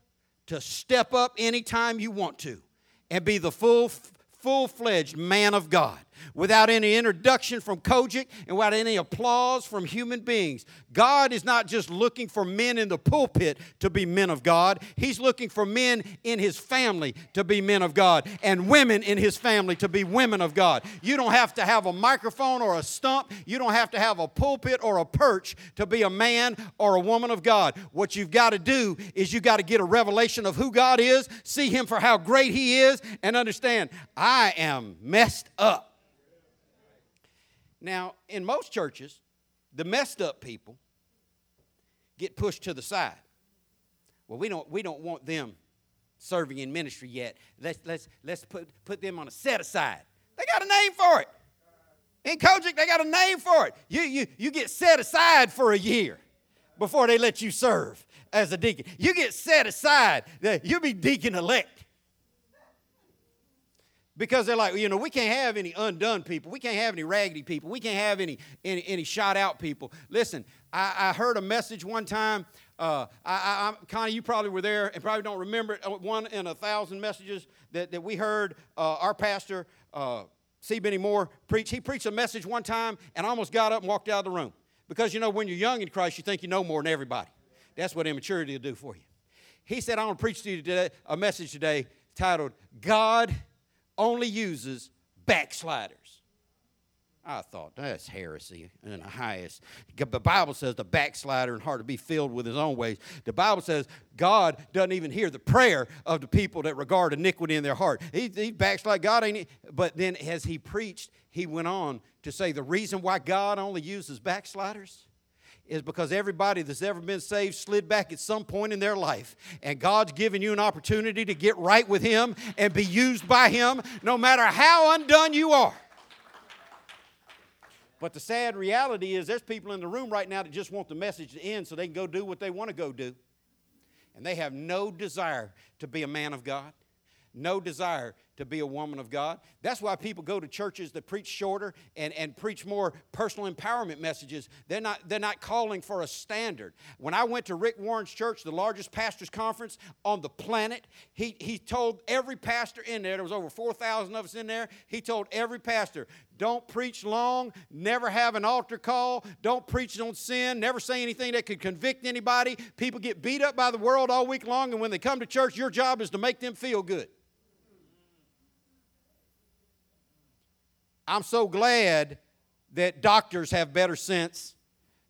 to step up anytime you want to and be the full full fledged man of God without any introduction from COGIC and without any applause from human beings. God is not just looking for men in the pulpit to be men of God, He's looking for men in His family to be men of God and women in His family to be women of God. You don't have to have a microphone or a stump, you don't have to have a pulpit or a perch to be a man or a woman of God. What you've got to do is you've got to get a revelation of who God is, see Him for how great He is, and understand I am messed up. Now, in most churches, the messed up people get pushed to the side. Well, we don't, we don't want them serving in ministry yet. Let's, let's, let's put, put them on a set aside. They got a name for it. In COGIC, they got a name for it. You, you, you get set aside for a year before they let you serve as a deacon. You get set aside. You'll be deacon elect because they're like, you know, we can't have any undone people. We can't have any raggedy people. We can't have any any, any shot out people. Listen, I, I heard a message one time. Uh, I, I, Connie, you probably were there and probably don't remember it. Uh, one in a thousand messages that, that we heard uh, our pastor, uh, C. Benny Moore, preach. He preached a message one time and almost got up and walked out of the room. Because, you know, when you're young in Christ, you think you know more than everybody. That's what immaturity will do for you. He said, I want to preach to you today a message today titled, God only uses backsliders. I thought that's heresy and the highest. The Bible says the backslider and hard to be filled with his own ways. The Bible says God doesn't even hear the prayer of the people that regard iniquity in their heart. He, he backslide. God ain't. But then as he preached, he went on to say the reason why God only uses backsliders is because everybody that's ever been saved slid back at some point in their life. And God's given you an opportunity to get right with Him and be used by Him no matter how undone you are. But the sad reality is there's people in the room right now that just want the message to end so they can go do what they want to go do. And they have no desire to be a man of God, no desire to be a woman of God. That's why people go to churches that preach shorter and, and preach more personal empowerment messages. They're not, they're not calling for a standard. When I went to Rick Warren's church, the largest pastors' conference on the planet, he, he told every pastor in there, there was over 4,000 of us in there, he told every pastor, don't preach long, never have an altar call, don't preach on sin, never say anything that could convict anybody. People get beat up by the world all week long, and when they come to church, your job is to make them feel good. I'm so glad that doctors have better sense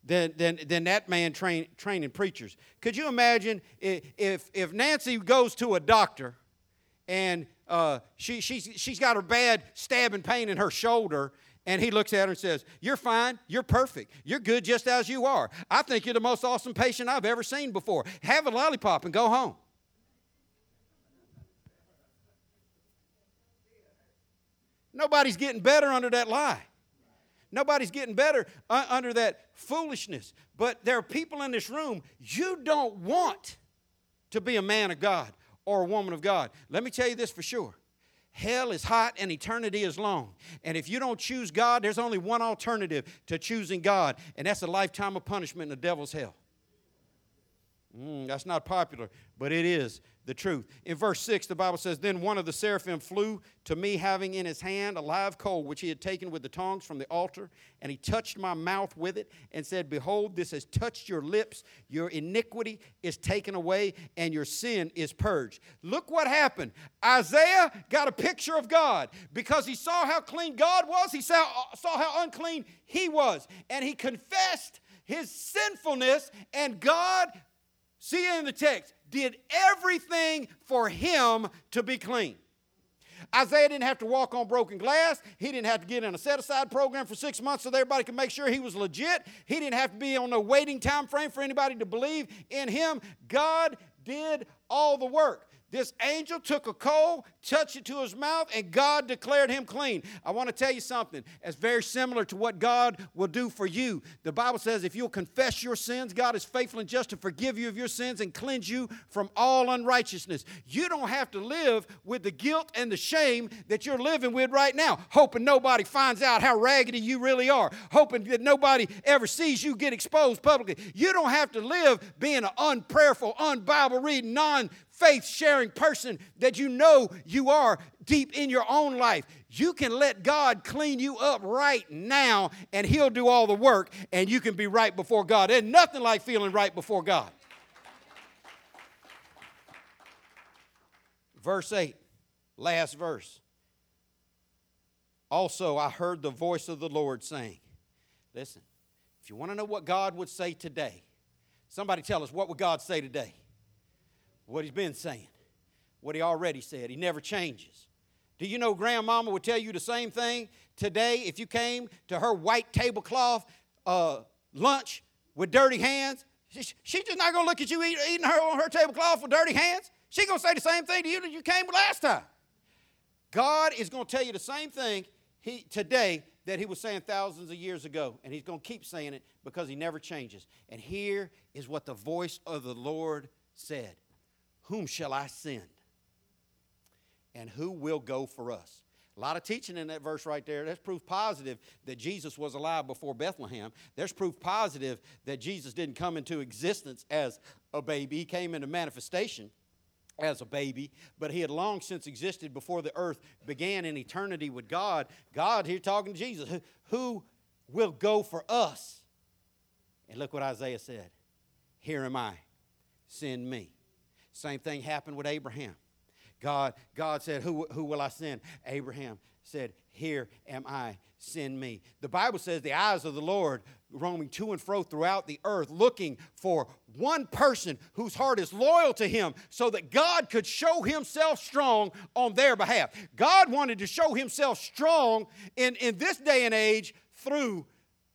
than, than, than that man train, training preachers. Could you imagine if, if Nancy goes to a doctor and uh, she, she's, she's got her bad stabbing pain in her shoulder and he looks at her and says, You're fine. You're perfect. You're good just as you are. I think you're the most awesome patient I've ever seen before. Have a lollipop and go home. Nobody's getting better under that lie. Nobody's getting better uh, under that foolishness. But there are people in this room, you don't want to be a man of God or a woman of God. Let me tell you this for sure. Hell is hot and eternity is long. And if you don't choose God, there's only one alternative to choosing God, and that's a lifetime of punishment in the devil's hell. Mm, that's not popular, but it is the truth. In verse 6, the Bible says, Then one of the seraphim flew to me, having in his hand a live coal which he had taken with the tongs from the altar, and he touched my mouth with it and said, Behold, this has touched your lips. Your iniquity is taken away, and your sin is purged. Look what happened. Isaiah got a picture of God because he saw how clean God was, he saw, saw how unclean he was, and he confessed his sinfulness, and God See in the text, did everything for him to be clean. Isaiah didn't have to walk on broken glass. He didn't have to get in a set aside program for six months so that everybody could make sure he was legit. He didn't have to be on a waiting time frame for anybody to believe in him. God did all the work. This angel took a coal, touched it to his mouth, and God declared him clean. I want to tell you something. It's very similar to what God will do for you. The Bible says if you'll confess your sins, God is faithful and just to forgive you of your sins and cleanse you from all unrighteousness. You don't have to live with the guilt and the shame that you're living with right now, hoping nobody finds out how raggedy you really are, hoping that nobody ever sees you get exposed publicly. You don't have to live being an unprayerful, unbible reading, non faith sharing person that you know you are deep in your own life. You can let God clean you up right now, and He'll do all the work, and you can be right before God. There's nothing like feeling right before God. verse 8, last verse. Also, I heard the voice of the Lord saying, Listen, if you want to know what God would say today, somebody tell us, what would God say today? What he's been saying, what he already said. He never changes. Do you know grandmama would tell you the same thing today if you came to her white tablecloth uh, lunch with dirty hands? She, she's just not going to look at you eat, eating her on her tablecloth with dirty hands. She's going to say the same thing to you that you came last time. God is going to tell you the same thing he, today that he was saying thousands of years ago, and he's going to keep saying it because he never changes. And here is what the voice of the Lord said whom shall I send? And who will go for us? A lot of teaching in that verse right there. That's proof positive that Jesus was alive before Bethlehem. There's proof positive that Jesus didn't come into existence as a baby. He came into manifestation as a baby, but he had long since existed before the earth began in eternity with God. God here talking to Jesus, who, will go for us? And look what Isaiah said Here am I, send me. Same thing happened with Abraham. God, God said, who, who will I send? Abraham said, Here am I, send me. The Bible says the eyes of the Lord roaming to and fro throughout the earth, looking for one person whose heart is loyal to him so that God could show himself strong on their behalf. God wanted to show himself strong in, in this day and age through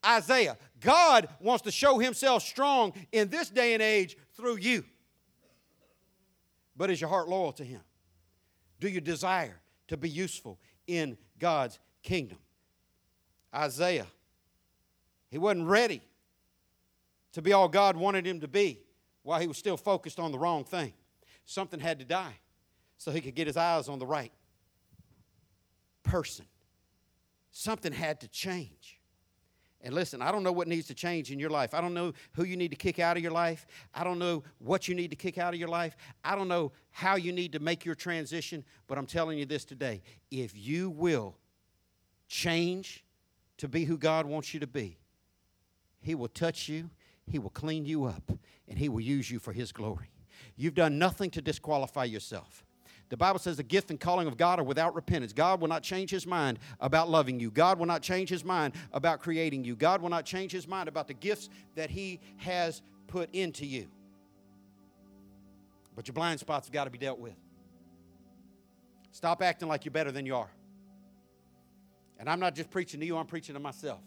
Isaiah. God wants to show himself strong in this day and age through you. But is your heart loyal to him? Do you desire to be useful in God's kingdom? Isaiah, he wasn't ready to be all God wanted him to be while he was still focused on the wrong thing. Something had to die so he could get his eyes on the right person. Something had to change. And listen, I don't know what needs to change in your life. I don't know who you need to kick out of your life. I don't know what you need to kick out of your life. I don't know how you need to make your transition, but I'm telling you this today. If you will change to be who God wants you to be, He will touch you, He will clean you up, and He will use you for His glory. You've done nothing to disqualify yourself. The Bible says the gift and calling of God are without repentance. God will not change his mind about loving you. God will not change his mind about creating you. God will not change his mind about the gifts that he has put into you. But your blind spots have got to be dealt with. Stop acting like you're better than you are. And I'm not just preaching to you, I'm preaching to myself.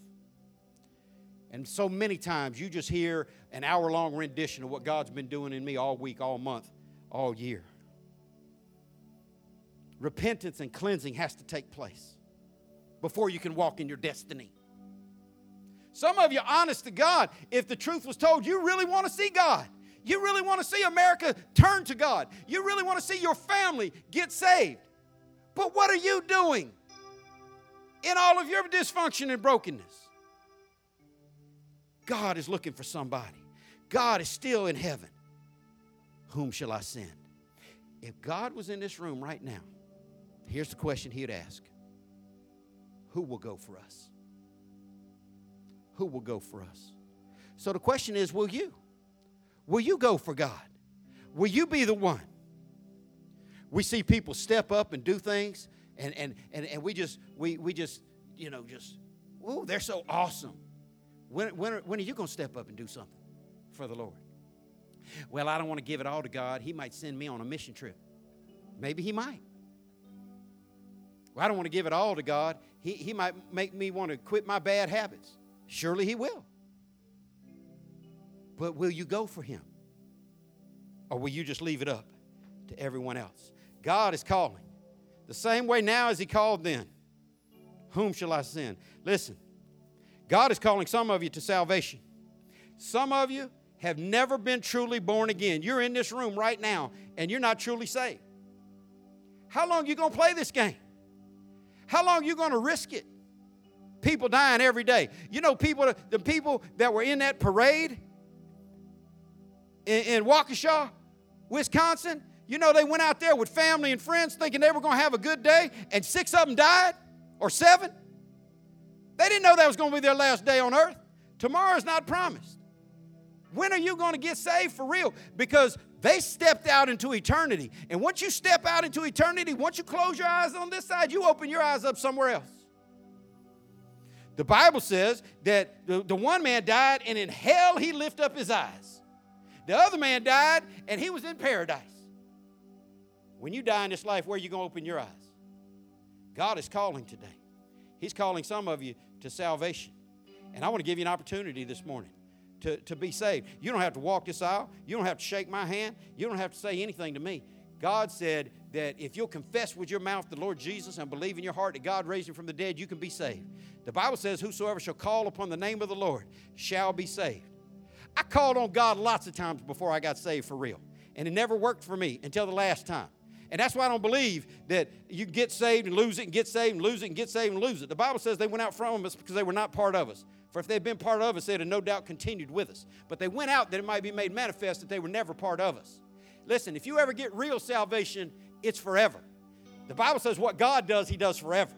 And so many times you just hear an hour long rendition of what God's been doing in me all week, all month, all year repentance and cleansing has to take place before you can walk in your destiny. Some of you, honest to God, if the truth was told, you really want to see God. You really want to see America turn to God. You really want to see your family get saved. But what are you doing in all of your dysfunction and brokenness? God is looking for somebody. God is still in heaven. Whom shall I send? If God was in this room right now, Here's the question he would ask Who will go for us? Who will go for us? So the question is Will you? Will you go for God? Will you be the one? We see people step up and do things, and, and, and, and we just, we, we just, you know, just, oh, they're so awesome. When, when, are, when are you going to step up and do something for the Lord? Well, I don't want to give it all to God. He might send me on a mission trip. Maybe He might. I don't want to give it all to God. He, he might make me want to quit my bad habits. Surely He will. But will you go for Him? Or will you just leave it up to everyone else? God is calling. The same way now as He called then. Whom shall I send? Listen, God is calling some of you to salvation. Some of you have never been truly born again. You're in this room right now and you're not truly saved. How long are you going to play this game? How long are you going to risk it? People dying every day. You know, people, the people that were in that parade in, in Waukesha, Wisconsin, you know, they went out there with family and friends thinking they were going to have a good day, and six of them died, or seven. They didn't know that was going to be their last day on earth. Tomorrow is not promised. When are you going to get saved for real? Because they stepped out into eternity. And once you step out into eternity, once you close your eyes on this side, you open your eyes up somewhere else. The Bible says that the, the one man died, and in hell he lifted up his eyes. The other man died, and he was in paradise. When you die in this life, where are you going to open your eyes? God is calling today. He's calling some of you to salvation. And I want to give you an opportunity this morning to, to be saved. You don't have to walk this aisle. You don't have to shake my hand. You don't have to say anything to me. God said that if you'll confess with your mouth the Lord Jesus and believe in your heart that God raised him from the dead, you can be saved. The Bible says, Whosoever shall call upon the name of the Lord shall be saved. I called on God lots of times before I got saved for real, and it never worked for me until the last time. And that's why I don't believe that you get saved and lose it and get saved and lose it and get saved and lose it. The Bible says they went out from us because they were not part of us. For if they'd been part of us, they'd have no doubt continued with us. But they went out that it might be made manifest that they were never part of us. Listen, if you ever get real salvation, it's forever. The Bible says what God does, He does forever.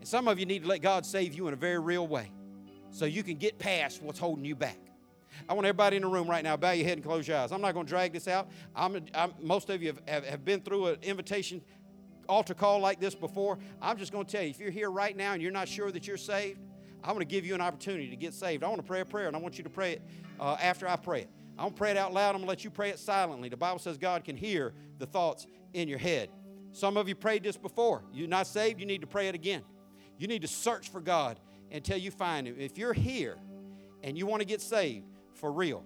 And some of you need to let God save you in a very real way so you can get past what's holding you back. I want everybody in the room right now, bow your head and close your eyes. I'm not going to drag this out. I'm, I'm, most of you have, have, have been through an invitation altar call like this before, I'm just going to tell you if you're here right now and you're not sure that you're saved, I want to give you an opportunity to get saved. I want to pray a prayer, and I want you to pray it uh, after I pray it. I'm going to pray it out loud. I'm going to let you pray it silently. The Bible says God can hear the thoughts in your head. Some of you prayed this before. You're not saved, you need to pray it again. You need to search for God until you find Him. If you're here and you want to get saved for real,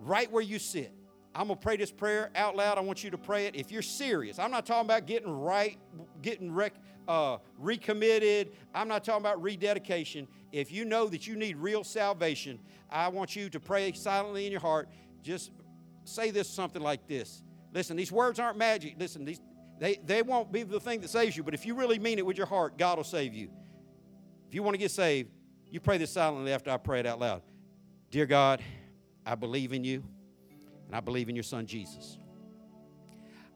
right where you sit, I'm going to pray this prayer out loud. I want you to pray it. If you're serious, I'm not talking about getting right, getting rec, uh, recommitted. I'm not talking about rededication. If you know that you need real salvation, I want you to pray silently in your heart. Just say this something like this. Listen, these words aren't magic. Listen, these, they, they won't be the thing that saves you, but if you really mean it with your heart, God will save you. If you want to get saved, you pray this silently after I pray it out loud. Dear God, I believe in you, and I believe in your son Jesus.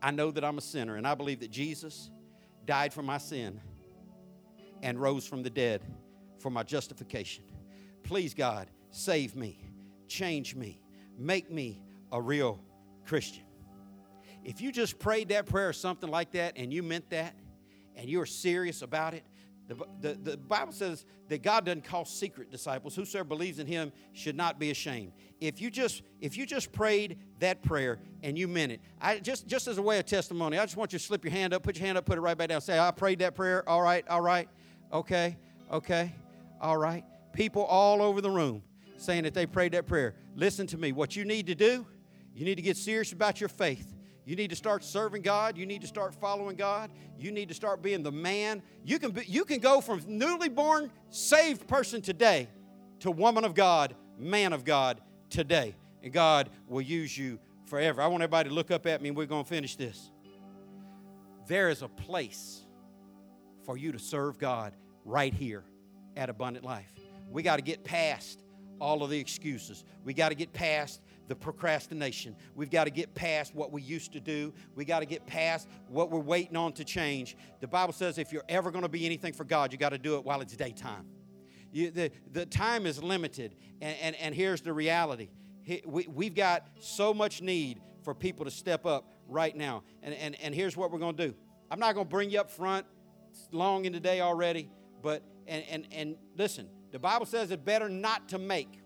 I know that I'm a sinner, and I believe that Jesus died for my sin and rose from the dead for my justification. Please, God, save me, change me, make me a real Christian. If you just prayed that prayer or something like that and you meant that and you're serious about it, the, the, the, Bible says that God doesn't call secret disciples. Whosoever believes in him should not be ashamed. If you just if you just prayed that prayer and you meant it, I just just as a way of testimony, I just want you to slip your hand up, put your hand up, put it right back down. Say, I prayed that prayer. All right, all right, okay, okay, all right. People all over the room saying that they prayed that prayer. Listen to me. What you need to do, you need to get serious about your faith. You need to start serving God. You need to start following God. You need to start being the man. You can, be, you can go from newly born, saved person today to woman of God, man of God today. And God will use you forever. I want everybody to look up at me and we're going to finish this. There is a place for you to serve God right here at Abundant Life. We got to get past all of the excuses. We got to get past the procrastination. We've got to get past what we used to do. We got to get past what we're waiting on to change. The Bible says if you're ever going to be anything for God, you got to do it while it's daytime. You, the, the time is limited, and, and, and here's the reality. We, we've got so much need for people to step up right now. And, and, and here's what we're going to do. I'm not going to bring you up front. It's long in the day already, but and, and, and listen, the Bible says it's better not to make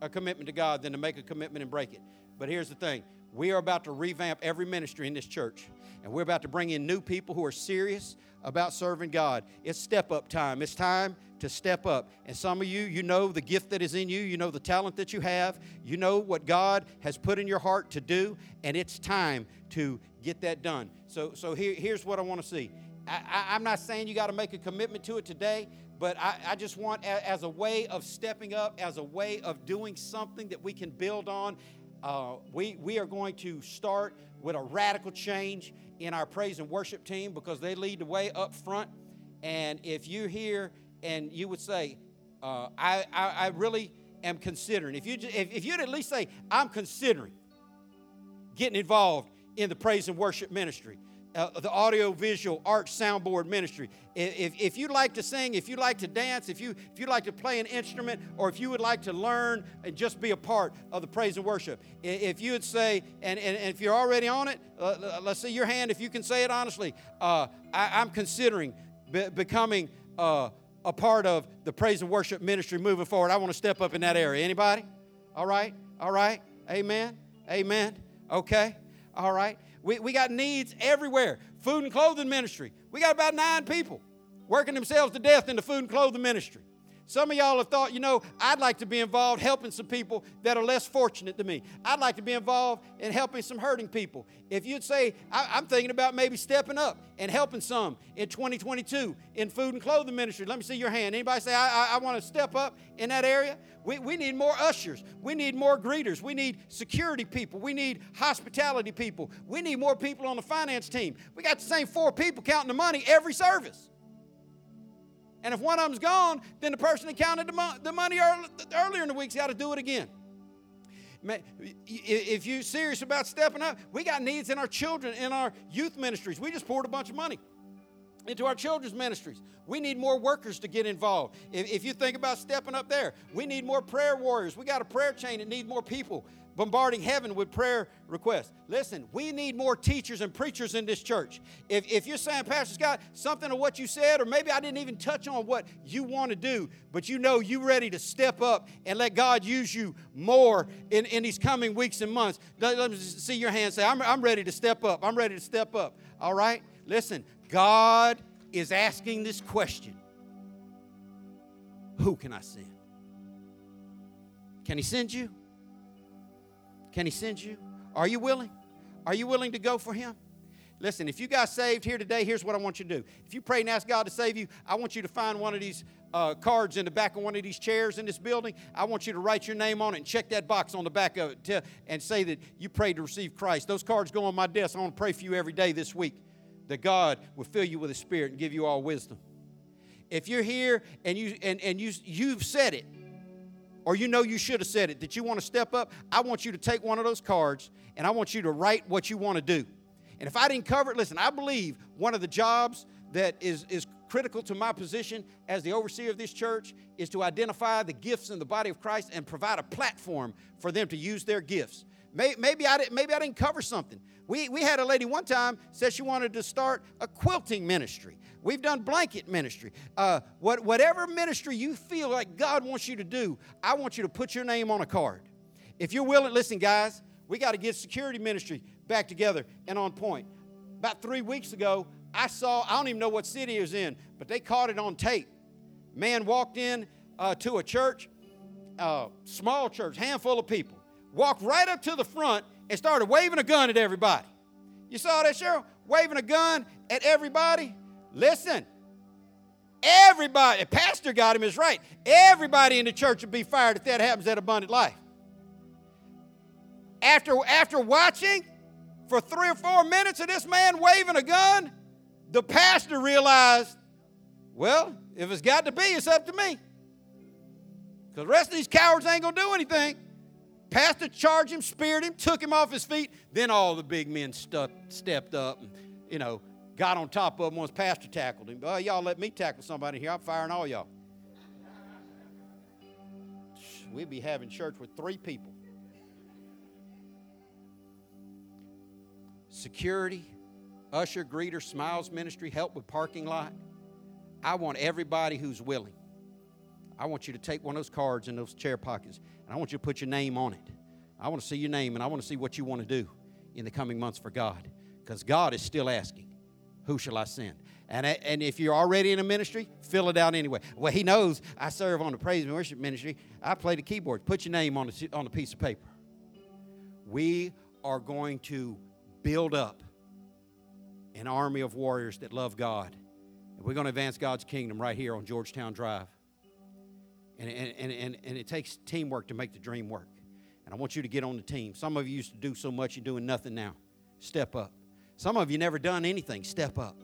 a commitment to God than to make a commitment and break it. But here's the thing we are about to revamp every ministry in this church, and we're about to bring in new people who are serious about serving God. It's step up time. It's time to step up. And some of you, you know the gift that is in you, you know the talent that you have, you know what God has put in your heart to do, and it's time to get that done. So, so here, here's what I want to see. I, am not saying you got to make a commitment to it today, but I, I just want, as a way of stepping up, as a way of doing something that we can build on, uh, we, we are going to start with a radical change in our praise and worship team because they lead the way up front. And if you're here and you would say, uh, I, I, I, really am considering, if, you, if, if you'd at least say, I'm considering getting involved in the praise and worship ministry, uh, the audio visual art soundboard ministry. If, if you'd like to sing, if you'd like to dance, if you, if you'd like to play an instrument, or if you would like to learn and just be a part of the praise and worship, if you would say, and, and, and if you're already on it, uh, let's see your hand if you can say it honestly. Uh, I, am considering be, becoming uh, a part of the praise and worship ministry moving forward. I want to step up in that area. Anybody? All right? All right? Amen? Amen? Okay? All right? We, we got needs everywhere. Food and clothing ministry. We got about nine people working themselves to death in the food and clothing ministry. Some of y'all have thought, you know, I'd like to be involved helping some people that are less fortunate than me. I'd like to be involved in helping some hurting people. If you'd say, I, am thinking about maybe stepping up and helping some in 2022 in food and clothing ministry, let me see your hand. Anybody say, I, I, I want to step up in that area? We, we need more ushers. We need more greeters. We need security people. We need hospitality people. We need more people on the finance team. We got the same four people counting the money every service. And if one of them's gone, then the person that counted the, mo- the money early, earlier in the week's got to do it again. If you're serious about stepping up, we got needs in our children, in our youth ministries. We just poured a bunch of money into our children's ministries. We need more workers to get involved. If, if, you think about stepping up there, we need more prayer warriors. We got a prayer chain that needs more people bombarding heaven with prayer requests. Listen, we need more teachers and preachers in this church. If, if you're saying, Pastor Scott, something of what you said, or maybe I didn't even touch on what you want to do, but you know you're ready to step up and let God use you more in, in these coming weeks and months, let, me see your hand say, I'm, I'm ready to step up. I'm ready to step up. All right? Listen, God is asking this question Who can I send? Can He send you? Can He send you? Are you willing? Are you willing to go for Him? Listen, if you got saved here today, here's what I want you to do. If you pray and ask God to save you, I want you to find one of these uh, cards in the back of one of these chairs in this building. I want you to write your name on it and check that box on the back of it to, and say that you prayed to receive Christ. Those cards go on my desk. I want to pray for you every day this week that God will fill you with His Spirit and give you all wisdom. If you're here and you and, and you you've said it, or you know you should have said it, that you want to step up, I want you to take one of those cards and I want you to write what you want to do. And if I didn't cover it, listen, I believe one of the jobs that is, is critical to my position as the overseer of this church is to identify the gifts in the body of Christ and provide a platform for them to use their gifts. Maybe I, didn't, maybe I didn't cover something. We, we had a lady one time said she wanted to start a quilting ministry. We've done blanket ministry. Uh, what, whatever ministry you feel like God wants you to do, I want you to put your name on a card. If you're willing, listen, guys, we got to get security ministry back together and on point. About three weeks ago, I saw, I don't even know what city it was in, but they caught it on tape. Man walked in uh, to a church, uh, small church, handful of people, walked right up to the front and started waving a gun at everybody. You saw that, Cheryl? Waving a gun at everybody. Listen, everybody, pastor got him is right. Everybody in the church would be fired if that happens at Abundant Life. After, after watching for three or four minutes of this man waving a gun, the pastor realized, well, if it's got to be, it's up to me. Because the rest of these cowards ain't going to do anything. Pastor charged him, speared him, took him off his feet. Then all the big men stuck, stepped up and, you know, got on top of him once Pastor tackled him. Oh, y'all let me tackle somebody here. I'm firing all y'all. We'd be having church with three people. Security, usher, greeter, smiles ministry, help with parking lot. I want everybody who's willing. I want you to take one of those cards in those chair pockets and I want you to put your name on it. I want to see your name and I want to see what you want to do in the coming months for God because God is still asking, Who shall I send? And, and if you're already in a ministry, fill it out anyway. Well, He knows I serve on the praise and worship ministry. I play the keyboard. Put your name on a, on a piece of paper. We are going to build up an army of warriors that love God. And we're going to advance God's kingdom right here on Georgetown Drive. And, and, and, and it takes teamwork to make the dream work. And I want you to get on the team. Some of you used to do so much, you're doing nothing now. Step up. Some of you never done anything. Step up.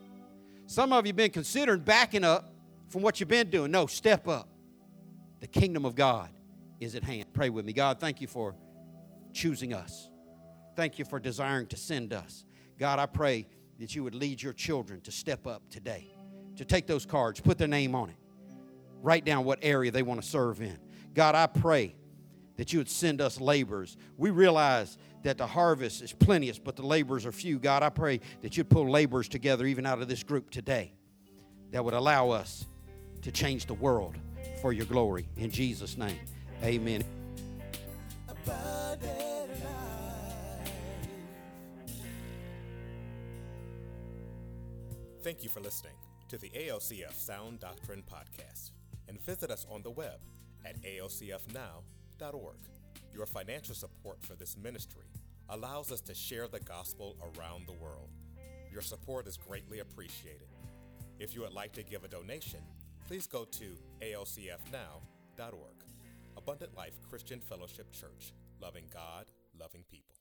Some of you been considering backing up from what you've been doing. No, step up. The kingdom of God is at hand. Pray with me. God, thank you for choosing us. Thank you for desiring to send us. God, I pray that you would lead your children to step up today, to take those cards, put their name on it, write down what area they want to serve in. God, I pray that you would send us laborers. We realize that the harvest is plenteous, but the laborers are few. God, I pray that you'd pull laborers together even out of this group today that would allow us to change the world for your glory. In Jesus' name, amen. Thank you for listening to the ALCF Sound Doctrine Podcast and visit us on the web at alcfnow.org. Your financial support for this ministry allows us to share the gospel around the world. Your support is greatly appreciated. If you would like to give a donation, please go to alcfnow.org. Abundant Life Christian Fellowship Church, loving God, loving people.